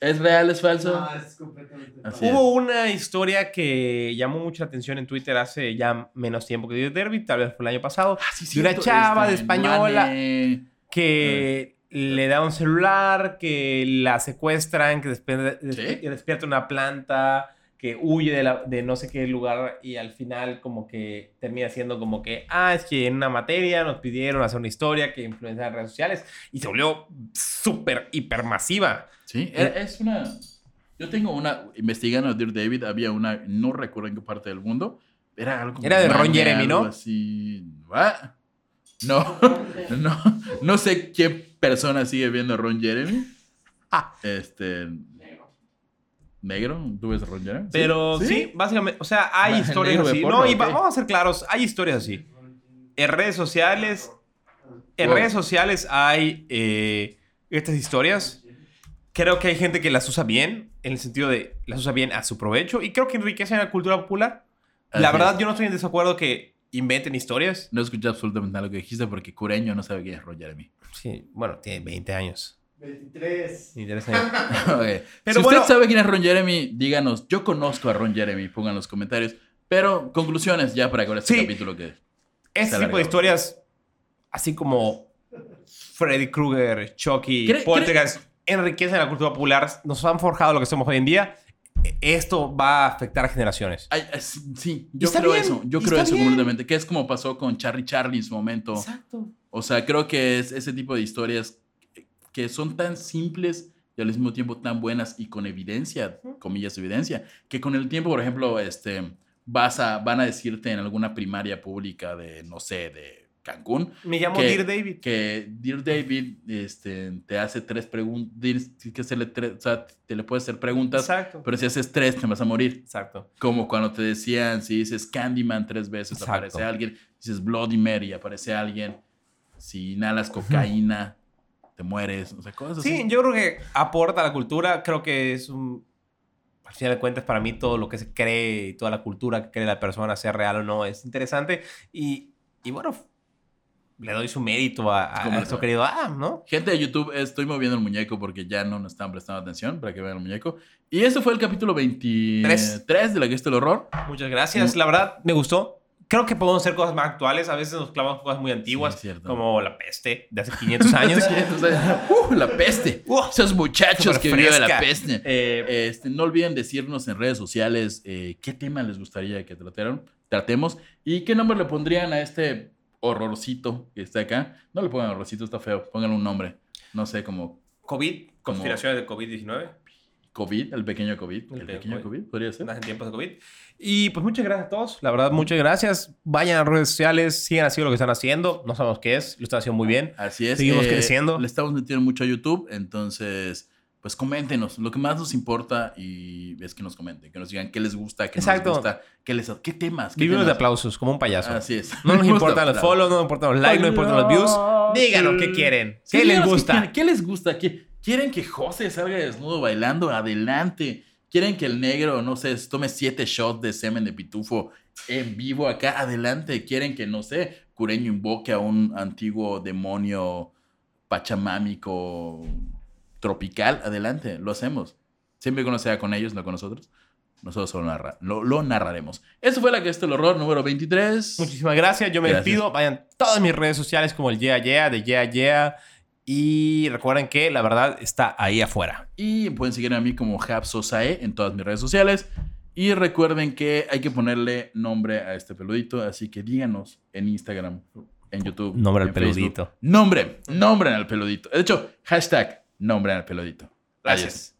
Speaker 2: ¿Es real, es falso?
Speaker 3: No, es completamente falso.
Speaker 1: Hubo una historia que llamó mucho la atención en Twitter hace ya menos tiempo que dio Derby, tal vez fue el año pasado,
Speaker 2: Ah, sí,
Speaker 1: de una chava de
Speaker 2: este,
Speaker 1: española
Speaker 2: Mane.
Speaker 1: que le da un celular, que la secuestran, que que despierta una planta, que huye de, la- de no sé qué lugar y al final como que termina siendo como que, ah, es que en una materia nos pidieron hacer una historia que influencia en redes sociales y se volvió súper, hiper masiva.
Speaker 2: Sí, era- es una. Yo tengo una. Investigando a Dear David, había una. No recuerdo en qué parte del mundo. Era algo. como
Speaker 1: Era de Ron
Speaker 2: Mane,
Speaker 1: Jeremy, ¿no?
Speaker 2: Así. ¿Va? No, no, no sé qué persona sigue viendo a Ron Jeremy.
Speaker 1: Ah.
Speaker 2: Este.
Speaker 3: Negro.
Speaker 2: ¿Tú ves Jeremy?
Speaker 1: Pero sí, básicamente, o sea, hay historias así.
Speaker 2: porno,
Speaker 1: no, y vamos a ser claros, hay historias así. En redes sociales, en
Speaker 2: Wow.
Speaker 1: redes sociales hay eh, estas historias. Creo que hay gente que las usa bien, en el sentido de las usa bien a su provecho, y creo que enriquecen la cultura popular.
Speaker 2: Así
Speaker 1: la verdad,
Speaker 2: es.
Speaker 1: yo no estoy en desacuerdo que inventen historias.
Speaker 2: No escuché absolutamente nada lo que dijiste porque Cureño no sabe quién es Ron Jeremy.
Speaker 1: Sí, bueno, tiene 20 años.
Speaker 3: 23.
Speaker 1: Interesante.
Speaker 2: Ok.
Speaker 1: Pero
Speaker 2: si
Speaker 1: bueno-
Speaker 2: usted sabe quién es Ron Jeremy, díganos. Yo conozco a Ron Jeremy, pongan en los comentarios. Pero conclusiones ya para acabar este
Speaker 1: Sí.
Speaker 2: capítulo que...
Speaker 1: Este tipo de historias, así como Freddy Krueger, Chucky,
Speaker 2: ¿Cree-
Speaker 1: Poltergeist, enriquecen la cultura popular, nos han forjado lo que somos hoy en día. Esto va a afectar a generaciones.
Speaker 2: Ay, ay, sí, yo creo
Speaker 1: bien,
Speaker 2: eso. Yo creo eso
Speaker 1: bien.
Speaker 2: completamente. Que es como pasó con Charlie Charlie en su momento.
Speaker 1: Exacto.
Speaker 2: O sea, creo que es ese tipo de historias que son tan simples y al mismo tiempo tan buenas y con evidencia, comillas, evidencia, que con el tiempo, por ejemplo, este, vas a, van a decirte en alguna primaria pública de, no sé, de Cancún,
Speaker 1: Me llamo
Speaker 2: Que-
Speaker 1: Dear David.
Speaker 2: que Dear David este, te hace tres preguntas, que hacerle tres, o sea, te le puedes hacer preguntas,
Speaker 1: Exacto.
Speaker 2: pero si haces tres te vas a morir.
Speaker 1: Exacto.
Speaker 2: Como cuando te decían, si dices Candyman tres veces
Speaker 1: Exacto.
Speaker 2: aparece alguien, dices Bloody Mary aparece alguien, si inhalas cocaína te mueres, o sea, cosas
Speaker 1: Sí,
Speaker 2: así.
Speaker 1: yo creo que aporta a la cultura. Creo que es un. Al final de cuentas, para mí, todo lo que se cree y toda la cultura que cree la persona, sea real o no, es interesante. Y, y bueno, le doy su mérito a, a
Speaker 2: Como
Speaker 1: nuestro querido Adam, ¿no?
Speaker 2: Gente de YouTube, estoy moviendo el muñeco porque ya no nos están prestando atención para que vean el muñeco. Y este fue el capítulo 23 de la que está el horror.
Speaker 1: Muchas gracias. La verdad, me gustó. Creo que podemos hacer cosas más actuales. A veces nos clavamos cosas muy antiguas,
Speaker 2: Sí,
Speaker 1: como la peste de hace 500 años.
Speaker 2: ¡Uh, la peste!
Speaker 1: Uh,
Speaker 2: Esos muchachos que viven la peste.
Speaker 1: Eh,
Speaker 2: Este, no olviden decirnos en redes sociales eh, qué tema les gustaría que trataran, tratemos y qué nombre le pondrían a este horrorcito que está acá. No le pongan horrorcito, está feo. Pónganle un nombre. No sé, como
Speaker 1: COVID, conspiraciones de COVID-19.
Speaker 2: COVID, el pequeño COVID.
Speaker 1: El
Speaker 2: El,
Speaker 1: pequeño COVID.
Speaker 2: COVID, podría ser.
Speaker 1: En tiempos de COVID. Y pues muchas gracias a todos. La verdad, muchas gracias. Vayan a las redes sociales, sigan haciendo lo que están haciendo. No sabemos qué es, lo están haciendo muy bien.
Speaker 2: Así es.
Speaker 1: Seguimos creciendo.
Speaker 2: Le estamos metiendo mucho a YouTube, entonces, pues coméntenos. Lo que más nos importa y es que nos comenten, que nos digan qué les gusta, qué no
Speaker 1: Exacto.
Speaker 2: les gusta, qué, les, qué temas. Qué
Speaker 1: Vivimos de
Speaker 2: temas.
Speaker 1: aplausos, como un payaso.
Speaker 2: Así es.
Speaker 1: No nos
Speaker 2: de
Speaker 1: importan los follows, no nos importan los likes, no nos importan los views. Díganos qué quieren,
Speaker 2: Sí,
Speaker 1: qué les gusta.
Speaker 2: quieren, ¿Qué les gusta? ¿Qué- ¿Quieren que José salga desnudo bailando? Adelante. ¿Quieren que el negro, no sé, tome siete shots de semen de pitufo en vivo acá? Adelante. ¿Quieren que, no sé, Cureño invoque a un antiguo demonio pachamámico tropical? Adelante, lo hacemos. Siempre que no sea con ellos, no con nosotros. Nosotros solo narra- lo, lo narraremos. Eso fue la que es el horror número 23.
Speaker 1: Muchísimas gracias. Yo me
Speaker 2: Gracias.
Speaker 1: despido. Vayan todas mis redes sociales como el Yeah Yeah de Yeah Yeah. Y recuerden que la verdad está ahí afuera.
Speaker 2: Y pueden seguir a mí como Hapsosae en todas mis redes sociales. Y recuerden que hay que ponerle nombre a este peludito. Así que díganos en Instagram, en YouTube.
Speaker 1: Nombre al
Speaker 2: Facebook.
Speaker 1: peludito.
Speaker 2: Nombre, nombren al peludito. De hecho, hashtag nombren al peludito.
Speaker 1: Gracias.
Speaker 2: Adiós.